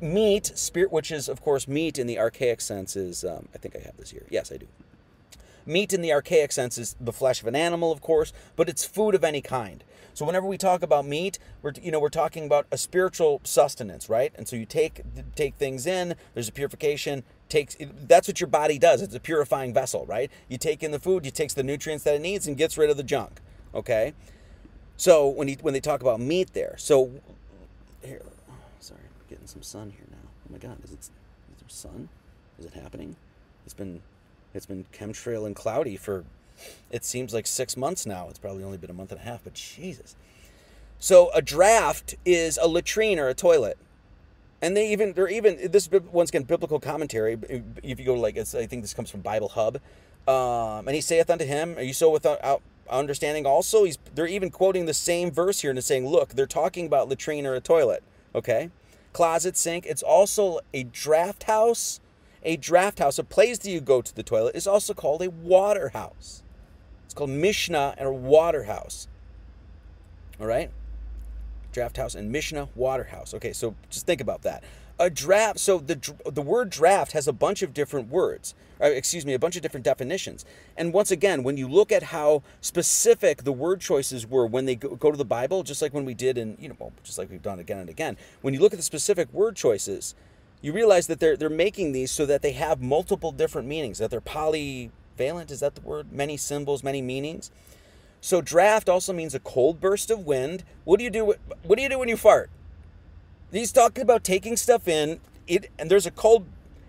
meat, spirit, which is, of course, meat in the archaic sense is, um, I think I have this here. Yes, I do. Meat in the archaic sense is the flesh of an animal, of course, but it's food of any kind. So whenever we talk about meat, we're you know we're talking about a spiritual sustenance, right? And so you take take things in. There's a purification. Takes that's what your body does. It's a purifying vessel, right? You take in the food, it takes the nutrients that it needs and gets rid of the junk. Okay. So when he when they talk about meat there, so here, sorry, I'm getting some sun here now. Oh my God, is it is there sun? Is it happening? It's been it's been chemtrail and cloudy for it seems like six months now. It's probably only been a month and a half, but Jesus. So a draft is a latrine or a toilet. And they even they're even this once again biblical commentary. If you go to like I think this comes from Bible Hub, um, and he saith unto him, "Are you so without understanding?" Also, he's they're even quoting the same verse here and saying, "Look, they're talking about latrine or a toilet." Okay, closet, sink. It's also a draft house a draft house, a place that you go to the toilet, is also called a water house. It's called Mishnah and a water house. All right? Draft house and Mishnah water house. Okay, so just think about that. A draft, so the, the word draft has a bunch of different words, or excuse me, a bunch of different definitions. And once again, when you look at how specific the word choices were when they go, go to the Bible, just like when we did and you know, well, just like we've done again and again, when you look at the specific word choices, you realize that they're they're making these so that they have multiple different meanings, that they're polyvalent, is that the word? Many symbols, many meanings. So draft also means a cold burst of wind. What do you do what do you do when you fart? He's talking about taking stuff in, it and there's a cold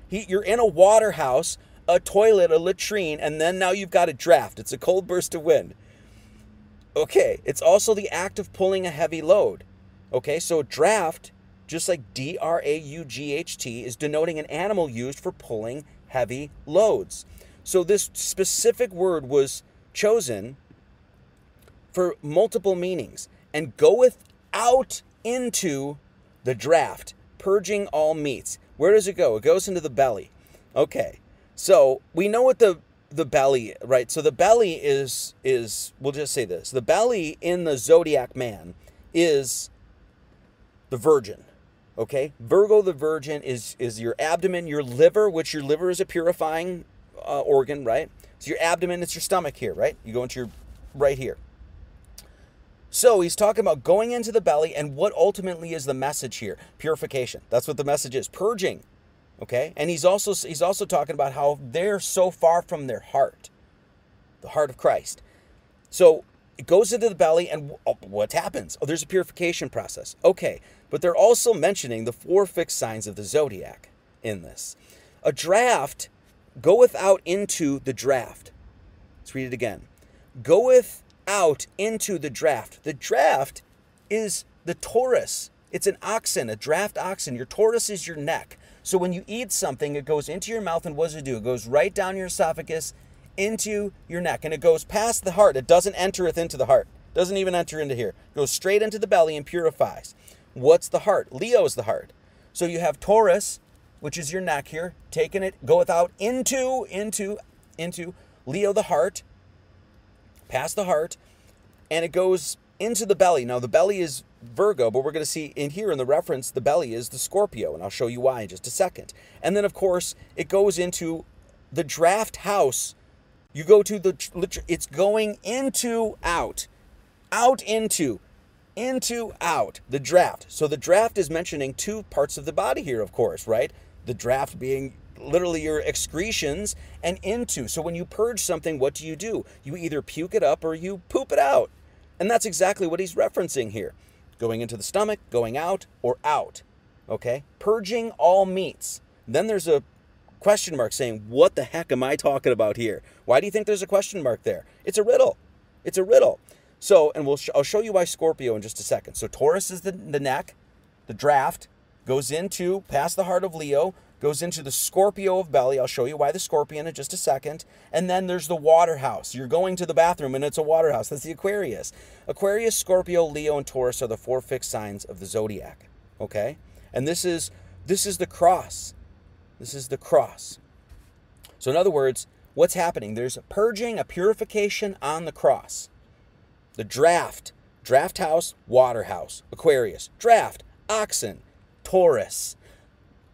he, you're in a water house, a toilet, a latrine, and then now you've got a draft. It's a cold burst of wind. Okay, it's also the act of pulling a heavy load. Okay, so draft just like D R A U G H T is denoting an animal used for pulling heavy loads. So this specific word was chosen for multiple meanings and goeth out into the draft, purging all meats. Where does it go? It goes into the belly. Okay. So we know what the the belly, right? So the belly is is we'll just say this. The belly in the zodiac man is the virgin. Okay? Virgo the virgin is is your abdomen, your liver, which your liver is a purifying uh, organ, right? So your abdomen, it's your stomach here, right? You go into your right here. So he's talking about going into the belly and what ultimately is the message here? Purification. That's what the message is. Purging. Okay? And he's also he's also talking about how they're so far from their heart. The heart of Christ. So it goes into the belly and oh, what happens? Oh, there's a purification process. Okay. But they're also mentioning the four fixed signs of the zodiac in this. A draft goeth out into the draft. Let's read it again. Goeth out into the draft. The draft is the Taurus. It's an oxen, a draft oxen. Your Taurus is your neck. So when you eat something, it goes into your mouth, and what does it do? It goes right down your esophagus into your neck, and it goes past the heart. It doesn't entereth into the heart. It doesn't even enter into here. It goes straight into the belly and purifies. What's the heart? Leo is the heart. So you have Taurus, which is your neck here, taking it, go without into, into, into Leo the heart, past the heart, and it goes into the belly. Now, the belly is Virgo, but we're going to see in here in the reference, the belly is the Scorpio, and I'll show you why in just a second. And then, of course, it goes into the draft house. You go to the, it's going into, out, out into, into, out, the draft. So the draft is mentioning two parts of the body here, of course, right? The draft being literally your excretions and into. So when you purge something, what do you do? You either puke it up or you poop it out. And that's exactly what he's referencing here. Going into the stomach, going out, or out. Okay? Purging all meats. Then there's a question mark saying, What the heck am I talking about here? Why do you think there's a question mark there? It's a riddle. It's a riddle. So, and we'll sh- I'll show you why Scorpio in just a second. So, Taurus is the, the neck, the draft goes into past the heart of Leo, goes into the Scorpio of belly. I'll show you why the scorpion in just a second. And then there's the water house. You're going to the bathroom and it's a water house. That's the Aquarius. Aquarius, Scorpio, Leo, and Taurus are the four fixed signs of the zodiac. Okay? And this is this is the cross. This is the cross. So in other words, what's happening? There's a purging, a purification on the cross. The draft, draft house, water house, Aquarius, draft, oxen, Taurus,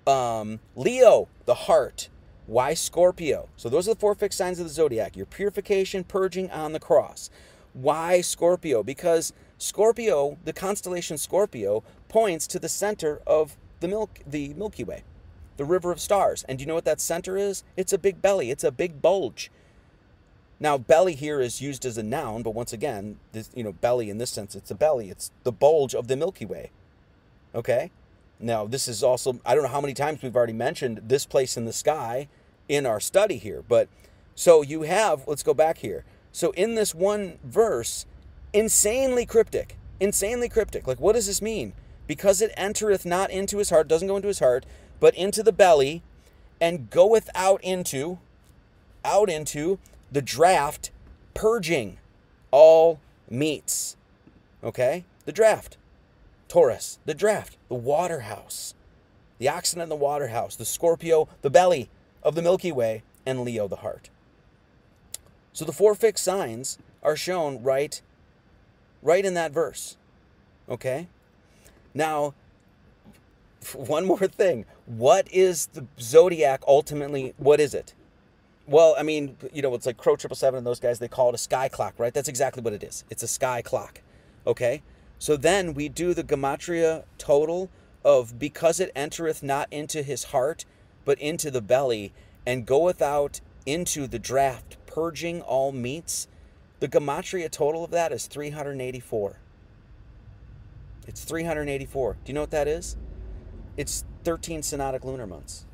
um, Leo, the heart. Why Scorpio? So those are the four fixed signs of the zodiac. Your purification, purging on the cross. Why Scorpio? Because Scorpio, the constellation Scorpio, points to the center of the milk, the Milky Way, the river of stars. And do you know what that center is? It's a big belly. It's a big bulge. Now, belly here is used as a noun, but once again, this, you know, belly in this sense, it's a belly. It's the bulge of the Milky Way. Okay? Now, this is also, I don't know how many times we've already mentioned this place in the sky in our study here, but so you have, let's go back here. So in this one verse, insanely cryptic, insanely cryptic. Like, what does this mean? Because it entereth not into his heart, doesn't go into his heart, but into the belly, and goeth out into, out into the draft, purging all meats. Okay? The draft. Taurus, the draft, the water house, the oxen in the water house, the Scorpio, the belly of the Milky Way, and Leo, the heart. So the four fixed signs are shown right, right in that verse. Okay? Now, [laughs] one more thing. What is the zodiac ultimately? What is it? Well, I mean, you know, it's like Crow Triple Seven and those guys. They call it a sky clock, right? That's exactly what it is. It's a sky clock. Okay. So then we do the gematria total of because it entereth not into his heart, but into the belly, and goeth out into the draft, purging all meats. The gematria total of that is 384. It's 384. Do you know what that is? It's 13 synodic lunar months.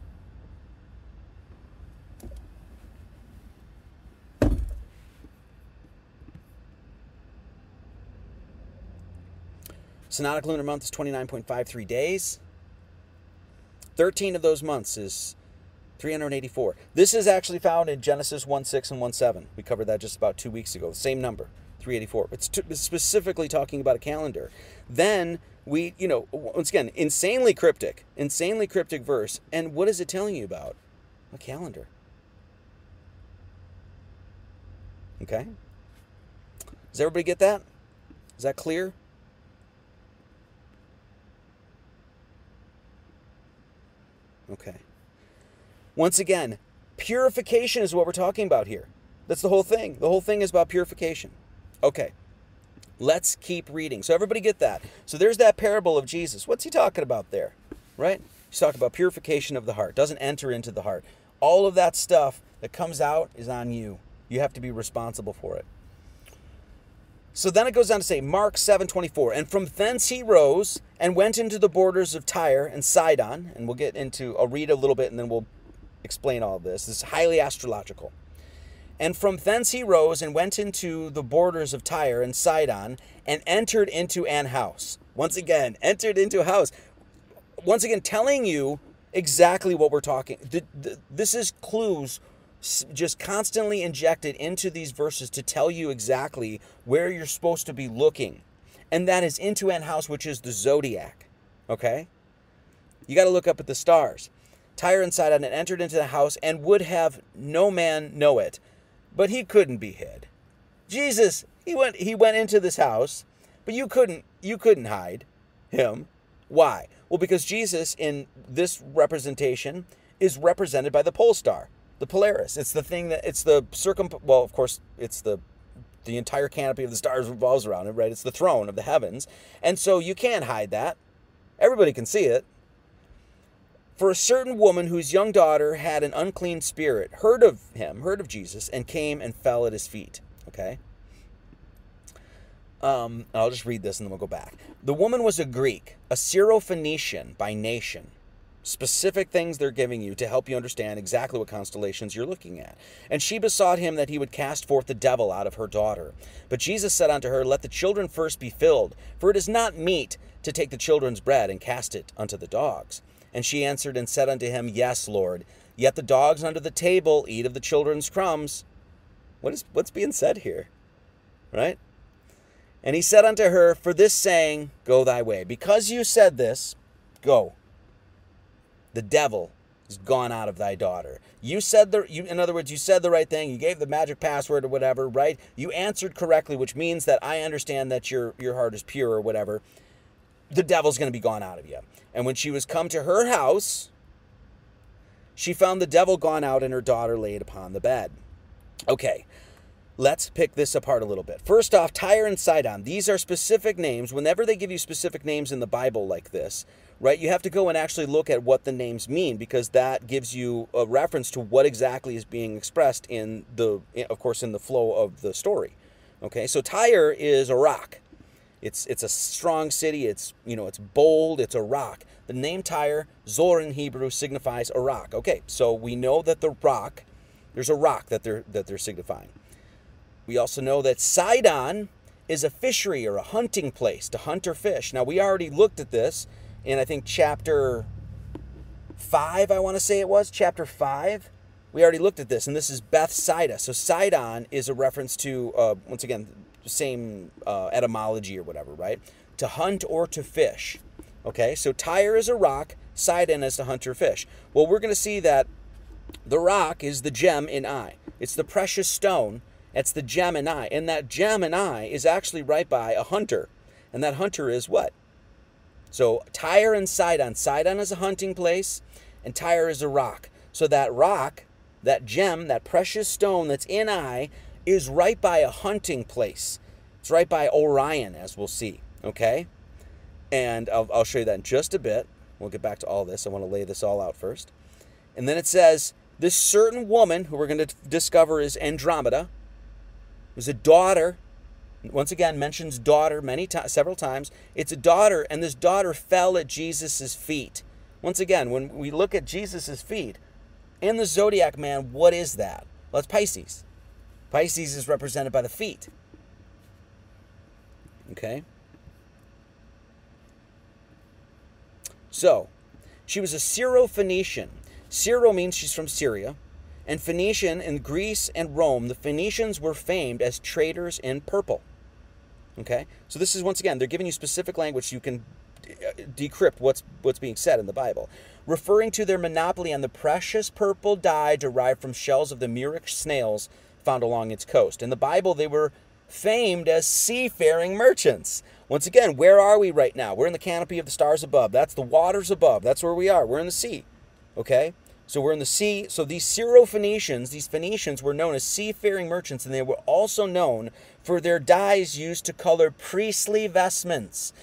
Synodic lunar month is 29.53 days. 13 of those months is 384. This is actually found in Genesis 1 6 and 1 7. We covered that just about two weeks ago. The same number, 384. It's, t- it's specifically talking about a calendar. Then we, you know, once again, insanely cryptic, insanely cryptic verse. And what is it telling you about? A calendar. Okay? Does everybody get that? Is that clear? Okay. Once again, purification is what we're talking about here. That's the whole thing. The whole thing is about purification. Okay. Let's keep reading. So everybody get that. So there's that parable of Jesus. What's he talking about there? Right? He's talking about purification of the heart. Doesn't enter into the heart. All of that stuff that comes out is on you. You have to be responsible for it. So then it goes on to say, Mark 7:24, and from thence he rose and went into the borders of Tyre and Sidon, and we'll get into I'll read a little bit and then we'll explain all this. This is highly astrological. And from thence he rose and went into the borders of Tyre and Sidon and entered into an house. Once again, entered into a house. Once again, telling you exactly what we're talking. This is clues just constantly injected into these verses to tell you exactly where you're supposed to be looking. And that is into an house, which is the zodiac. Okay? You got to look up at the stars. Tyre and Sidon had entered into the house and would have no man know it, but he couldn't be hid. Jesus, he went he went into this house, but you couldn't you couldn't hide him. Why? Well, because Jesus in this representation is represented by the pole star the Polaris. It's the thing that it's the circum. Well, of course, it's the the entire canopy of the stars revolves around it, right? It's the throne of the heavens, and so you can't hide that. Everybody can see it. For a certain woman whose young daughter had an unclean spirit heard of him, heard of Jesus, and came and fell at his feet. Okay. Um, I'll just read this and then we'll go back. The woman was a Greek, a Syrophoenician by nation specific things they're giving you to help you understand exactly what constellations you're looking at. And she besought him that he would cast forth the devil out of her daughter. But Jesus said unto her, Let the children first be filled, for it is not meet to take the children's bread and cast it unto the dogs. And she answered and said unto him, Yes, Lord. Yet the dogs under the table eat of the children's crumbs. What is what's being said here? Right? And he said unto her, For this saying, go thy way. Because you said this, go the devil is gone out of thy daughter. You said the you in other words, you said the right thing, you gave the magic password or whatever, right? You answered correctly, which means that I understand that your your heart is pure or whatever. The devil's to be gone out of you. And when she was come to her house, she found the devil gone out and her daughter laid upon the bed. Okay. Let's pick this apart a little bit. First off, Tyre and Sidon. These are specific names. Whenever they give you specific names in the Bible like this, right? You have to go and actually look at what the names mean because that gives you a reference to what exactly is being expressed in the, of course, in the flow of the story. Okay, so Tyre is a rock. It's it's a strong city. It's you know it's bold. It's a rock. The name Tyre, Zor in Hebrew, signifies a rock. Okay, so we know that the rock, there's a rock that they're that they're signifying. We also know that Sidon is a fishery or a hunting place to hunt or fish. Now we already looked at this in I think chapter five, I want to say it was chapter five. We already looked at this, and this is Bethsaida. So Sidon is a reference to uh, once again same uh, etymology or whatever, right? To hunt or to fish. Okay, so Tyre is a rock, Sidon is to hunt or fish. Well, we're going to see that the rock is the gem in I. It's the precious stone. It's the gem in I. and that gem in I is actually right by a hunter, and that hunter is what? So Tyre and Sidon. Sidon is a hunting place, and Tyre is a rock. So that rock, that gem, that precious stone that's in Ai, is right by a hunting place. It's right by Orion, as we'll see. Okay? And I'll, I'll show you that in just a bit. We'll get back to all this. I want to lay this all out first. And then it says, this certain woman, who we're going to discover is Andromeda, was a daughter once again mentions daughter many times several times. It's a daughter and this daughter fell at jesus' feet. Once again when we look at jesus' feet in the zodiac man what is that? Well it's pisces. Pisces is represented by the feet. Okay? So she was a syro-phoenician. Syro means she's from syria and Phoenician in Greece and Rome, the Phoenicians were famed as traders in purple. Okay? So this is once again, they're giving you specific language you can uh, decrypt what's what's being said in the Bible. Referring to their monopoly on the precious purple dye derived from shells of the murex snails found along its coast. In the Bible, they were famed as seafaring merchants. Once again, where are we right now? We're in the canopy of the stars above. That's the waters above. That's where we are. We're in the sea. Okay? So we're in the sea. So these Syrophoenicians, these Phoenicians, were known as seafaring merchants, and they were also known for their dyes used to color priestly vestments.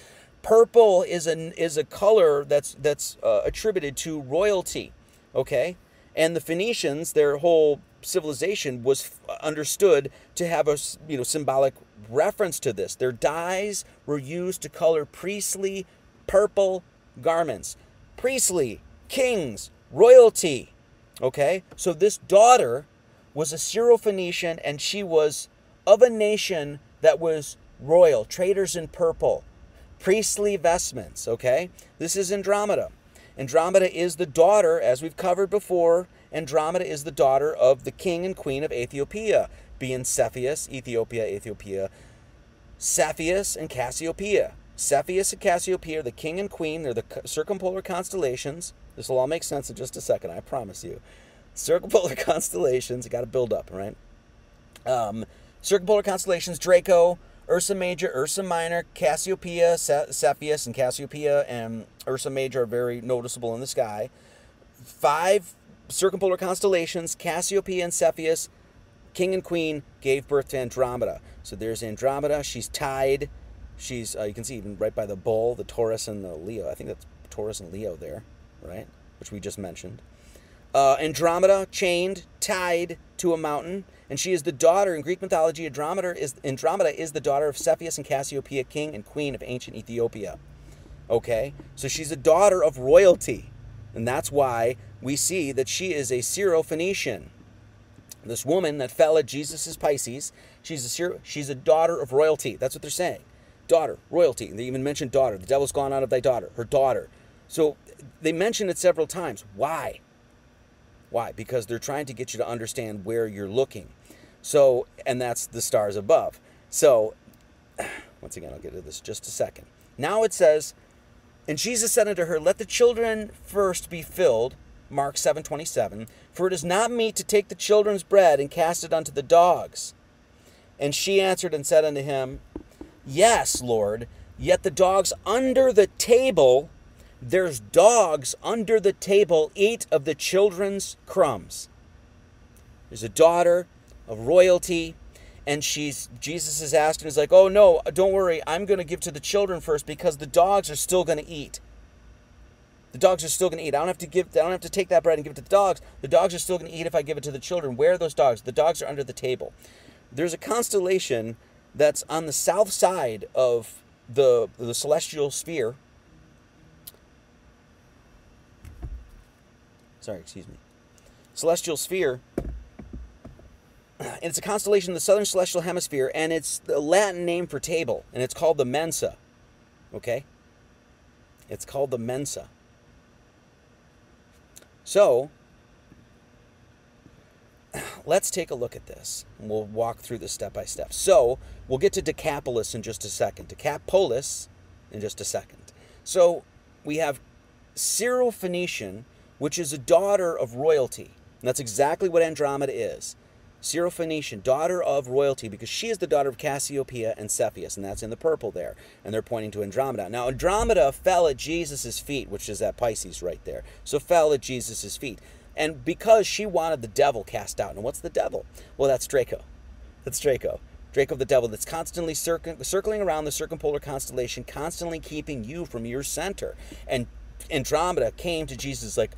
Purple is an is a color that's that's uh, attributed to royalty. Okay, and the Phoenicians, their whole civilization was understood to have a you know symbolic reference to this. Their dyes were used to color priestly purple garments. Priestly, kings, royalty. Okay? So this daughter was a Syrophoenician and she was of a nation that was royal, traders in purple, priestly vestments. Okay? This is Andromeda. Andromeda is the daughter, as we've covered before, Andromeda is the daughter of the king and queen of Ethiopia, being Cepheus, Ethiopia, Ethiopia, Cepheus, and Cassiopeia. Cepheus and Cassiopeia are the king and queen. They're the circumpolar constellations. This will all make sense in just a second, I promise you. Circumpolar [laughs] constellations, you got to build up, right? Um, circumpolar constellations, Draco, Ursa Major, Ursa Minor, Cassiopeia, Cepheus, and Cassiopeia, and Ursa Major are very noticeable in the sky. Five circumpolar constellations, Cassiopeia and Cepheus, king and queen, gave birth to Andromeda. So there's Andromeda. She's tied. She's, uh, you can see even right by the bull, the Taurus and the Leo. I think that's Taurus and Leo there right? Which we just mentioned. Uh, Andromeda chained, tied to a mountain, and she is the daughter in Greek mythology. Andromeda is Andromeda is the daughter of Cepheus and Cassiopeia, king and queen of ancient Ethiopia. Okay, so she's a daughter of royalty, and that's why we see that she is a Syrophoenician. This woman that fell at Jesus' Pisces, she's a Syro, she's a daughter of royalty. That's what they're saying. Daughter, royalty. They even mentioned daughter. The devil's gone out of thy daughter, her daughter. So they mention it several times. Why? Why? Because they're trying to get you to understand where you're looking. So, and that's the stars above. So, [sighs] once again, I'll get to this just a second. Now it says, and Jesus said unto her, Let the children first be filled, Mark 7 27, for it is not meet to take the children's bread and cast it unto the dogs. And she answered and said unto him, Yes, Lord, yet the dogs under the table there's dogs under the table eat of the children's crumbs. There's a daughter of royalty, and she's Jesus is asking, is like, oh no, don't worry, I'm to give to the children first because the dogs are still to eat. The dogs are still going to eat. I don't have to give. I don't have to take that bread and give it to the dogs. The dogs are still going to eat if I give it to the children. Where are those dogs? The dogs are under the table. There's a constellation that's on the south side of the the celestial sphere Sorry, excuse me. Celestial sphere. And it's a constellation in the southern celestial hemisphere, and it's the Latin name for table, and it's called the Mensa. Okay? It's called the Mensa. So, let's take a look at this. And we'll walk through this step by step. So, we'll get to Decapolis in just a second. Decapolis in just a second. So, we have Syrophoenician which is a daughter of royalty. And that's exactly what Andromeda is. Syrophoenician, daughter of royalty, because she is the daughter of Cassiopeia and Cepheus, and that's in the purple there. And they're pointing to Andromeda. Now, Andromeda fell at Jesus' feet, which is at Pisces right there. So fell at Jesus' feet. And because she wanted the devil cast out. And what's the devil? Well, that's Draco. That's Draco. Draco the devil that's constantly circling around the circumpolar constellation, constantly keeping you from your center. And Andromeda came to Jesus like,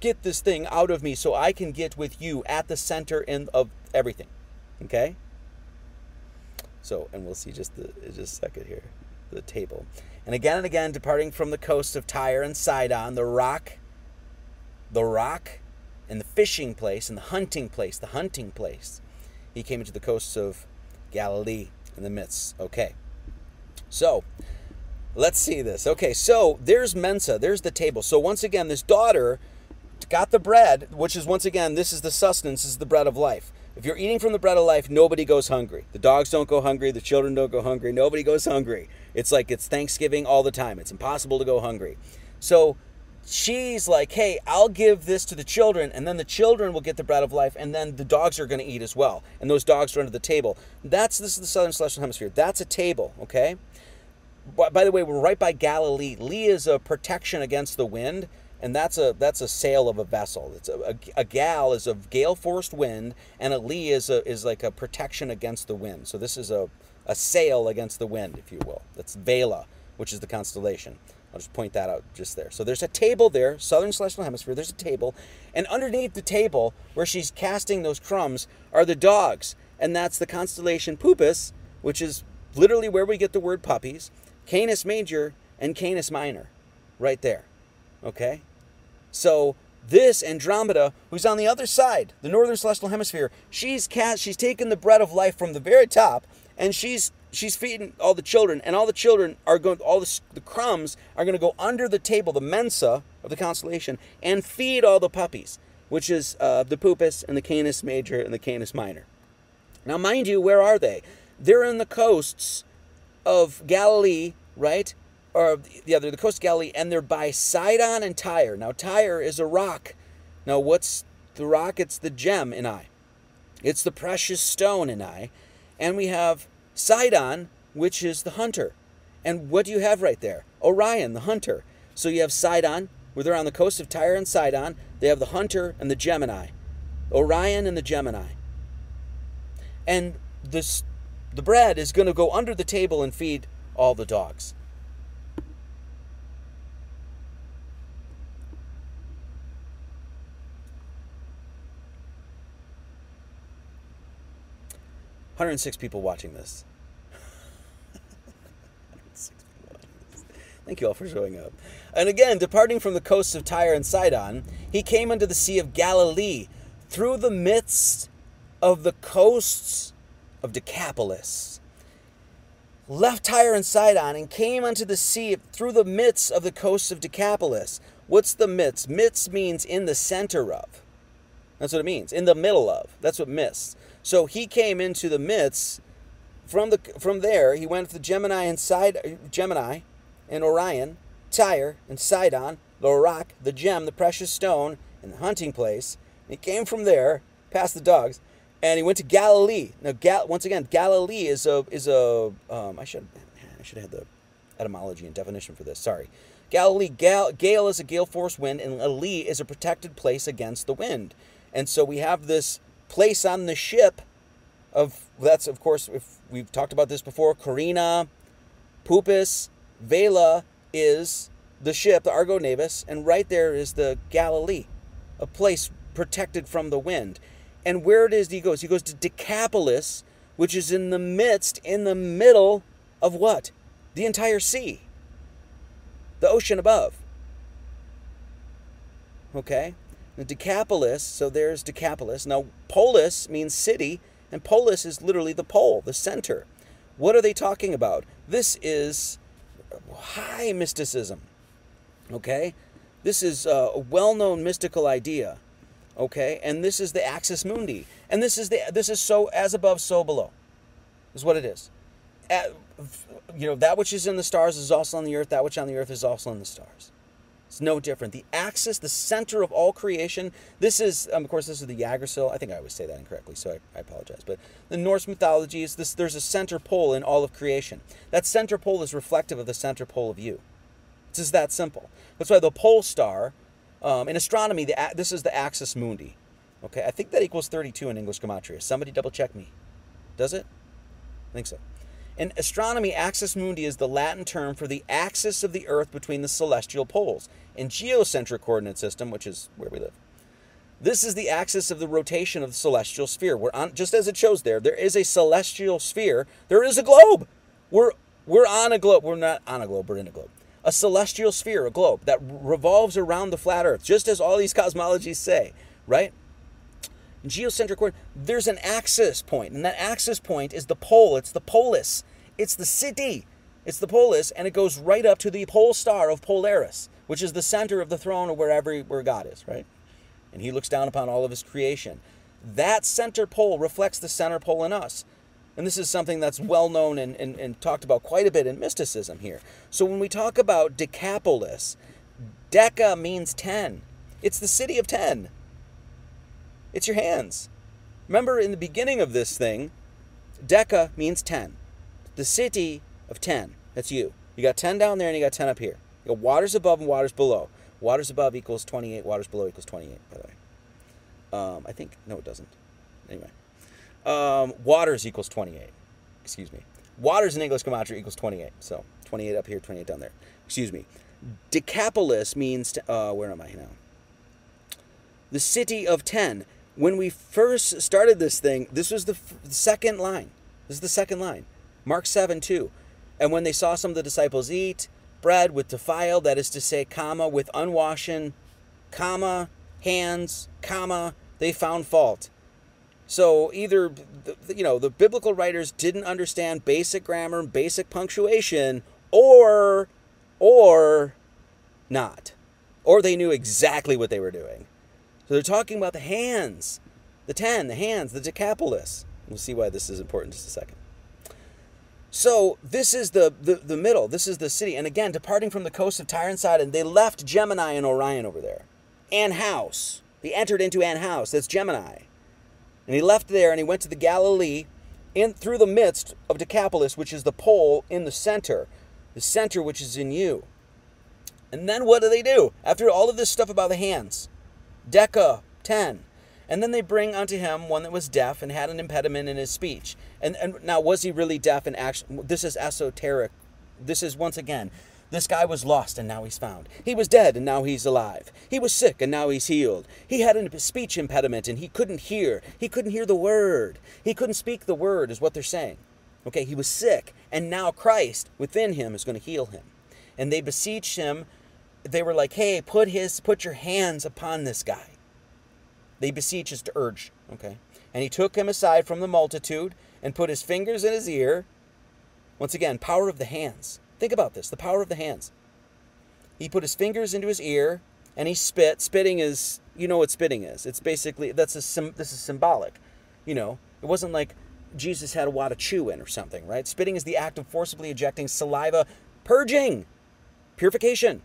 get this thing out of me so I can get with you at the center in, of everything. Okay? So, and we'll see just the just a second here, the table. And again and again, departing from the coast of Tyre and Sidon, the rock, the rock, and the fishing place, and the hunting place, the hunting place. He came into the coasts of Galilee in the midst. Okay. So, Let's see this. Okay, so there's Mensa, there's the table. So once again, this daughter got the bread, which is once again, this is the sustenance, is the bread of life. If you're eating from the bread of life, nobody goes hungry. The dogs don't go hungry, the children don't go hungry, nobody goes hungry. It's like it's Thanksgiving all the time. It's impossible to go hungry. So she's like, hey, I'll give this to the children, and then the children will get the bread of life, and then the dogs are going to eat as well. And those dogs are under the table. That's this is the southern celestial hemisphere. That's a table, okay? By the way, we're right by Galilee. Lee is a protection against the wind, and that's a that's a sail of a vessel. It's a, a, a gal is a gale forced wind, and a lee is a is like a protection against the wind. So this is a a sail against the wind, if you will. That's Vela, which is the constellation. I'll just point that out just there. So there's a table there, southern celestial hemisphere. There's a table, and underneath the table, where she's casting those crumbs, are the dogs, and that's the constellation Puppis, which is literally where we get the word puppies, Canis Major and Canis Minor, right there. Okay, so this Andromeda, who's on the other side, the northern celestial hemisphere, she's cast, she's taken the bread of life from the very top, and she's she's feeding all the children, and all the children are going, all the, the crumbs are going to go under the table, the mensa of the constellation, and feed all the puppies, which is uh, the Puppis and the Canis Major and the Canis Minor. Now, mind you, where are they? They're in the coasts of Galilee, right? Or the other, the coast of Galilee, and they're by Sidon and Tyre. Now, Tyre is a rock. Now, what's the rock? It's the gem in I. It's the precious stone in I. And we have Sidon, which is the hunter. And what do you have right there? Orion, the hunter. So you have Sidon, where they're on the coast of Tyre and Sidon. They have the hunter and the Gemini. Orion and the Gemini. And this, the bread is going to go under the table and feed all the dogs. Hundred six people watching this. Thank you all for showing up. And again, departing from the coasts of Tyre and Sidon, he came unto the Sea of Galilee through the midst of the coasts of Decapolis. Left Tyre and Sidon and came unto the sea through the midst of the coasts of Decapolis. What's the midst? Midst means in the center of. That's what it means. In the middle of. That's what midst. So he came into the midst. From the from there, he went to Gemini and Side Gemini and Orion, Tyre and Sidon, the rock, the gem, the precious stone, and the hunting place. And he came from there, past the dogs, and he went to Galilee. Now, Gal- once again, Galilee is a is a um, I should I should have had the etymology and definition for this. Sorry. Galilee, gal, gale is a gale force wind, and a lee is a protected place against the wind. And so we have this place on the ship of that's of course if we've talked about this before, Carina, Puppis, Vela is the ship, the Argo Navis, and right there is the Galilee, a place protected from the wind. And where it is he goes? He goes to Decapolis, which is in the midst, in the middle of what? The entire sea. The ocean above. Okay? The Decapolis, so there's Decapolis. Now, polis means city, and polis is literally the pole, the center. What are they talking about? This is high mysticism. Okay? This is a well known mystical idea. Okay? And this is the axis mundi. And this is the this is so as above, so below. Is what it is. At, you know, that which is in the stars is also on the earth, that which on the earth is also in the stars. It's no different. The axis, the center of all creation. This is, um, of course, this is the Yggdrasil. I think I always say that incorrectly, so I, I apologize. But the Norse mythology is this. There's a center pole in all of creation. That center pole is reflective of the center pole of you. It's just that simple. That's why the pole star, um, in astronomy, the, this is the axis mundi. Okay, I think that equals 32 in English gematria. Somebody double check me. Does it? I think so. In astronomy, axis mundi is the Latin term for the axis of the Earth between the celestial poles. In geocentric coordinate system, which is where we live, this is the axis of the rotation of the celestial sphere. We're on, just as it shows there, there is a celestial sphere. There is a globe. We're we're on a globe. We're not on a globe. We're in a globe. A celestial sphere, a globe that revolves around the flat Earth, just as all these cosmologies say, right? geocentric coordinate, there's an axis point, and that axis point is the pole. It's the polis. It's the city. It's the polis, and it goes right up to the pole star of Polaris, which is the center of the throne of wherever where God is, right? And He looks down upon all of His creation. That center pole reflects the center pole in us. And this is something that's well known and, and, and talked about quite a bit in mysticism here. So when we talk about Decapolis, Deca means 10. It's the city of 10. It's your hands. Remember in the beginning of this thing, Deca means 10. The city of 10. That's you. You got 10 down there and you got 10 up here. You got waters above and waters below. Waters above equals 28, waters below equals 28, by the way. Um, I think, no, it doesn't. Anyway. Um, waters equals 28. Excuse me. Waters in English gematria equals 28. So 28 up here, 28 down there. Excuse me. Decapolis means, to, uh, where am I now? The city of 10. When we first started this thing, this was the second line. This is the second line. Mark 7 2. And when they saw some of the disciples eat bread with defiled, that is to say, comma, with unwashen, comma, hands, comma, they found fault. So either, you know, the biblical writers didn't understand basic grammar, and basic punctuation, or, or not. Or they knew exactly what they were doing. So they're talking about the hands, the ten, the hands, the decapolis. We'll see why this is important in just a second. So this is the, the, the middle. This is the city. And again, departing from the coast of Tyre and Sidon, they left Gemini and Orion over there. An house. They entered into an house. That's Gemini. And he left there and he went to the Galilee in through the midst of Decapolis, which is the pole in the center, the center which is in you. And then what do they do? After all of this stuff about the hands, Deca, 10. And then they bring unto him one that was deaf and had an impediment in his speech. And, and now, was he really deaf and actually? This is esoteric. This is once again, this guy was lost and now he's found. He was dead and now he's alive. He was sick and now he's healed. He had a speech impediment and he couldn't hear. He couldn't hear the word. He couldn't speak the word, is what they're saying. Okay, he was sick and now Christ within him is going to heal him. And they beseeched him. They were like, hey, put his put your hands upon this guy. They beseech us to urge. Okay. And he took him aside from the multitude and put his fingers in his ear. Once again, power of the hands. Think about this the power of the hands. He put his fingers into his ear and he spit. Spitting is, you know what spitting is. It's basically, that's a, this is symbolic. You know, it wasn't like Jesus had a wad of chew in or something, right? Spitting is the act of forcibly ejecting saliva, purging, purification.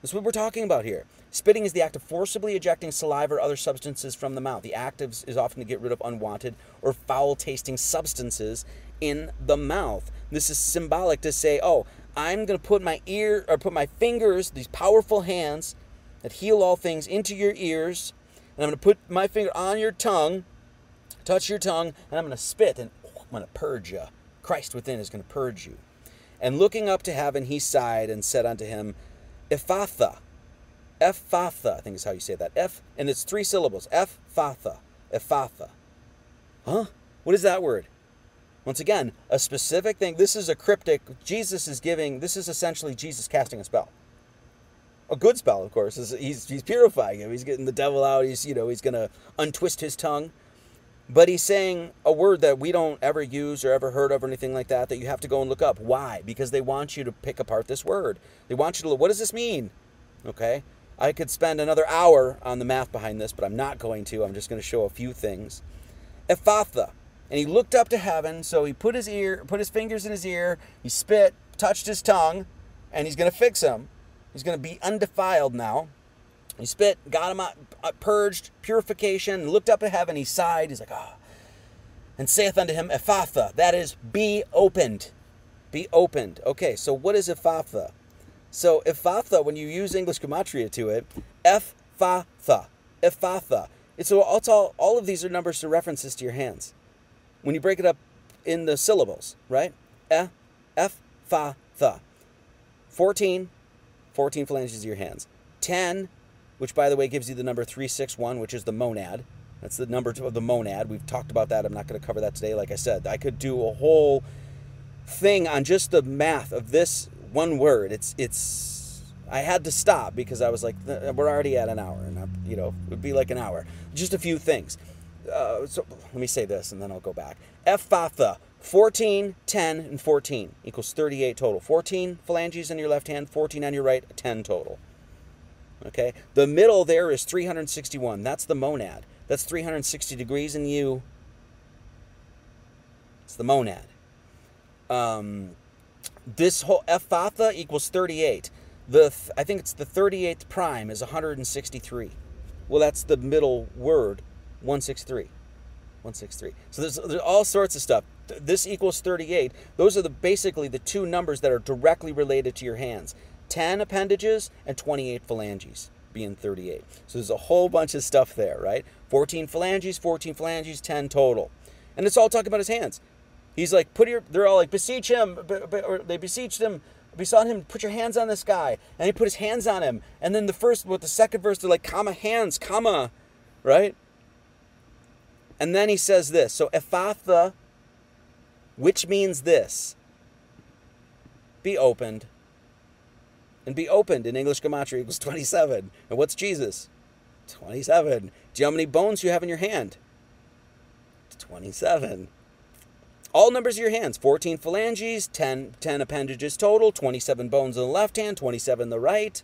That's what we're talking about here. Spitting is the act of forcibly ejecting saliva or other substances from the mouth. The act is often to get rid of unwanted or foul tasting substances in the mouth. This is symbolic to say, oh, I'm going to put my ear or put my fingers, these powerful hands that heal all things, into your ears, and I'm going to put my finger on your tongue, touch your tongue, and I'm going to spit and oh, I'm going to purge you. Christ within is going to purge you. And looking up to heaven, he sighed and said unto him, Ephphatha, Ephphatha, I think is how you say that. F, and it's three syllables. Ephphatha. Ephphatha. Huh? What is that word? Once again, a specific thing. This is a cryptic. Jesus is giving, this is essentially Jesus casting a spell. A good spell, of course. He's, he's purifying him. He's getting the devil out. He's, you know, he's going to untwist his tongue. But he's saying a word that we don't ever use or ever heard of or anything like that that you have to go and look up. Why? Because they want you to pick apart this word. They want you to look, what does this mean? Okay? I could spend another hour on the math behind this, but I'm not going to. I'm just going to show a few things. Ephatha. And he looked up to heaven, so he put his ear, put his fingers in his ear, he spit, touched his tongue, and he's going to fix him. He's going to be undefiled now. He spit, got him out, purged, purification, looked up to heaven, he sighed, he's like, ah. Oh. And saith unto him, Ephatha, that is, be opened. Be opened. Okay, so what is Ephatha? So Ephatha, when you use English gematria to it, Ephatha, Ephatha. It's all, it's all, all of these are numbers to references to your hands. When you break it up in the syllables, right? E, F, Fa, Tha. 14, 14 phalanges of your hands. 10, which by the way gives you the number 361, which is the monad. That's the number of the monad. We've talked about that. I'm not going to cover that today. Like I said, I could do a whole thing on just the math of this one word. It's it's. I had to stop because I was like, we're already at an hour, and I, you know, it would be like an hour. Just a few things. Uh, so let me say this, and then I'll go back. Ephphatha, 14, 10, and 14 equals 38 total. 14 phalanges in your left hand, 14 on your right, 10 total. Okay, the middle there is 361. That's the monad. That's 360 degrees in you. It's the monad. Um, this whole Ephphatha equals 38. The th- I think it's the 38th prime is 163. Well, that's the middle word, 163. 163. So there's, there's all sorts of stuff. This equals 38. Those are the basically the two numbers that are directly related to your hands. 10 appendages and 28 phalanges being 38. So there's a whole bunch of stuff there, right? 14 phalanges, 14 phalanges, 10 total. And it's all talking about his hands. He's like, put your, they're all like, beseech him, or they beseeched him, besought him, put your hands on this guy. And he put his hands on him. And then the first, with the second verse, they're like, comma, hands, comma, right? And then he says this. So Ephphatha, which means this, be opened. And be opened in English Gematria equals 27. And what's Jesus? 27. Do you know how many bones you have in your hand? 27. All numbers of your hands 14 phalanges, 10, 10 appendages total, 27 bones in the left hand, 27 in the right.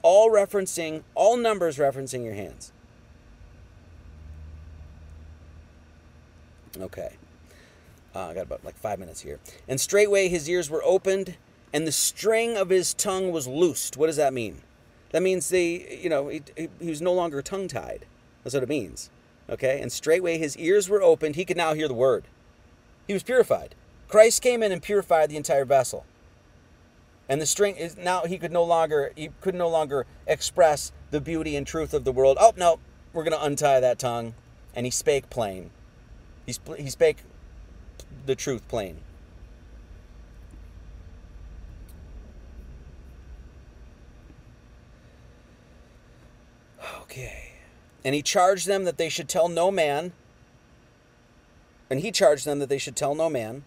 All referencing, all numbers referencing your hands. Okay. Uh, I got about like five minutes here. And straightway his ears were opened, and the string of his tongue was loosed. What does that mean? That means the you know, he, he was no longer tongue tied. That's what it means. Okay? And straightway his ears were opened. He could now hear the word. He was purified. Christ came in and purified the entire vessel. And the string is now he could no longer he could no longer express the beauty and truth of the world. Oh no, we're gonna untie that tongue. And he spake plain. He, he spake the truth plain. Okay. And he charged them that they should tell no man. And he charged them that they should tell no man.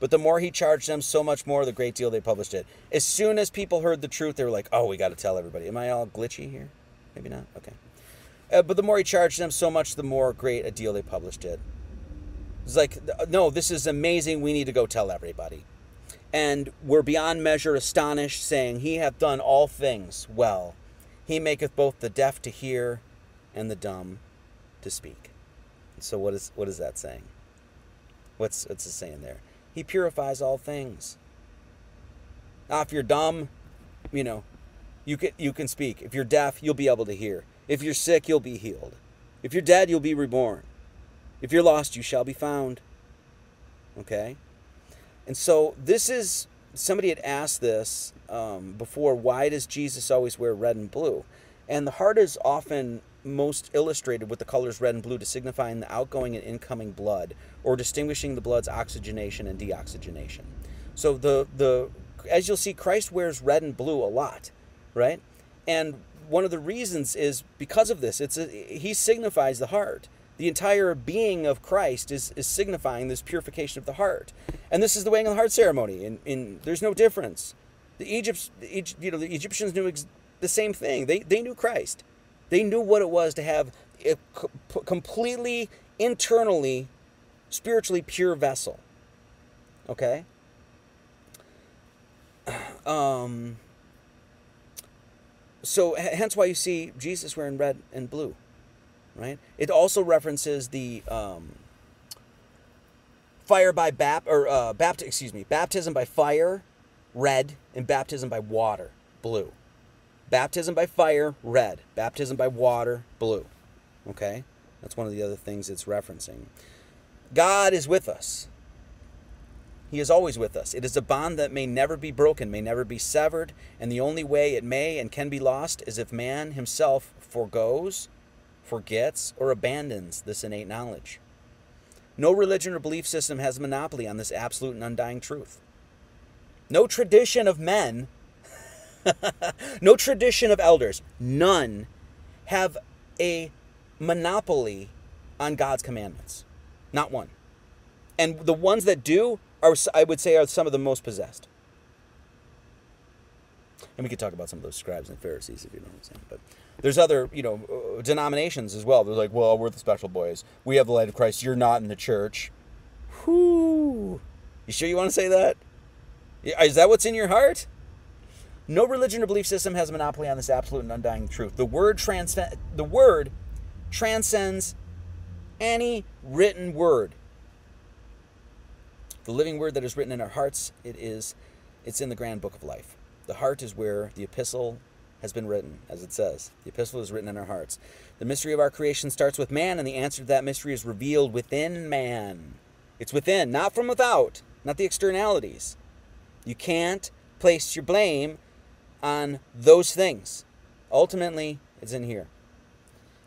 But the more he charged them, so much more the great deal they published it. As soon as people heard the truth, they were like, oh, we got to tell everybody. Am I all glitchy here? Maybe not? Okay. Uh, but the more he charged them, so much the more great a deal they published it. It's like, no, this is amazing. We need to go tell everybody. And we're beyond measure astonished, saying, He hath done all things well. He maketh both the deaf to hear and the dumb to speak. So what is what is that saying? What's what's it saying there? He purifies all things. Now, if you're dumb, you know, you can you can speak. If you're deaf, you'll be able to hear. If you're sick, you'll be healed. If you're dead, you'll be reborn. If you're lost, you shall be found. Okay? And so this is, somebody had asked this um, before why does Jesus always wear red and blue? And the heart is often most illustrated with the colors red and blue to signifying the outgoing and incoming blood or distinguishing the blood's oxygenation and deoxygenation. So the the as you'll see Christ wears red and blue a lot, right? And one of the reasons is because of this. It's a, he signifies the heart the entire being of Christ is, is signifying this purification of the heart. And this is the weighing of the heart ceremony. And, and there's no difference. The, Egypt, you know, the Egyptians knew ex- the same thing. They, they knew Christ. They knew what it was to have a completely internally, spiritually pure vessel. Okay? [sighs] Um, so, hence why you see Jesus wearing red and blue right? It also references the um, fire by bap or uh, bapt excuse me baptism by fire, red, and baptism by water, blue. Baptism by fire, red. Baptism by water, blue. Okay, that's one of the other things it's referencing. God is with us. He is always with us. It is a bond that may never be broken, may never be severed, and the only way it may and can be lost is if man himself forgoes forgets, or abandons this innate knowledge. No religion or belief system has a monopoly on this absolute and undying truth. No tradition of men, [laughs] no tradition of elders, none have a monopoly on God's commandments. Not one. And the ones that do are, I would say, are some of the most possessed. And we could talk about some of those scribes and Pharisees if you know what I'm saying. But there's other, you know, uh, denominations as well. They're like, well, we're the special boys. We have the light of Christ. You're not in the church. Whoo. You sure you want to say that? Is that what's in your heart? No religion or belief system has a monopoly on this absolute and undying truth. The word trans the word transcends any written word. The living word that is written in our hearts, it is it's in the grand book of life. The heart is where the epistle has been written, as it says. The epistle is written in our hearts. The mystery of our creation starts with man, and the answer to that mystery is revealed within man. It's within, not from without, not the externalities. You can't place your blame on those things. Ultimately, it's in here.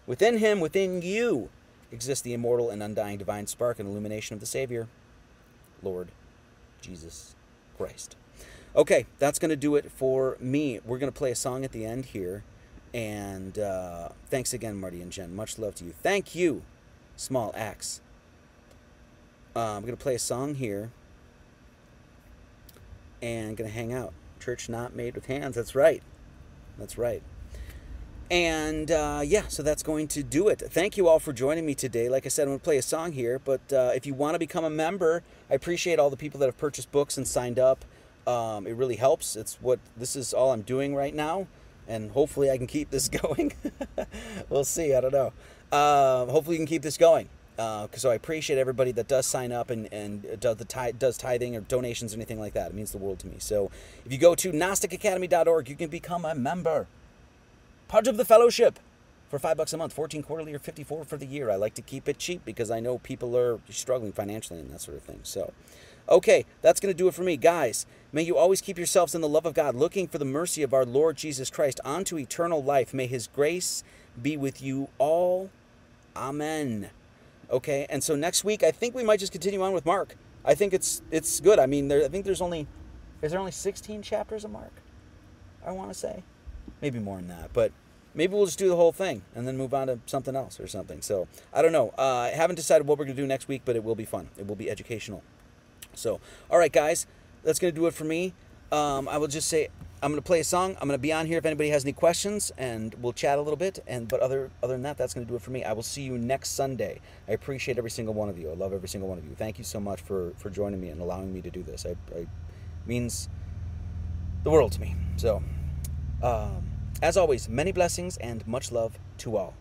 Within him, within you, exists the immortal and undying divine spark and illumination of the Savior, Lord Jesus Christ. Okay, that's going to do it for me. We're going to play a song at the end here. And uh, thanks again, Marty and Jen. Much love to you. Thank you, Small Axe. Uh, I'm going to play a song here and going to hang out. Church not made with hands. That's right. That's right. And uh, yeah, so that's going to do it. Thank you all for joining me today. Like I said, I'm going to play a song here, but uh, if you want to become a member, I appreciate all the people that have purchased books and signed up. Um, it really helps. It's what this is all I'm doing right now, and hopefully I can keep this [laughs] going. we'll see. I don't know. Uh, hopefully, you can keep this going. Uh, so I appreciate everybody that does sign up and, and does the tithe, does tithing or donations or anything like that. It means the world to me. So if you go to GnosticAcademy.org, you can become a member. Part of the fellowship for five bucks a month, 14 quarterly or 54 for the year. I like to keep it cheap because I know people are struggling financially and that sort of thing. So, okay, that's going to do it for me. Guys, may you always keep yourselves in the love of God, looking for the mercy of our Lord Jesus Christ onto eternal life. May his grace be with you all. Amen. Okay, and so next week I think we might just continue on with Mark. I think it's it's good. I mean, there, I think there's only is there only 16 chapters of Mark? I want to say, maybe more than that, but maybe we'll just do the whole thing and then move on to something else or something. So I don't know. Uh, I haven't decided what we're gonna do next week, but it will be fun. It will be educational. So all right, guys, that's gonna do it for me. Um, I will just say I'm gonna play a song. I'm gonna be on here if anybody has any questions, and we'll chat a little bit. And but other other than that, that's gonna do it for me. I will see you next Sunday. I appreciate every single one of you. I love every single one of you. Thank you so much for for joining me and allowing me to do this. I, I means the world to me. So, um, as always, many blessings and much love to all.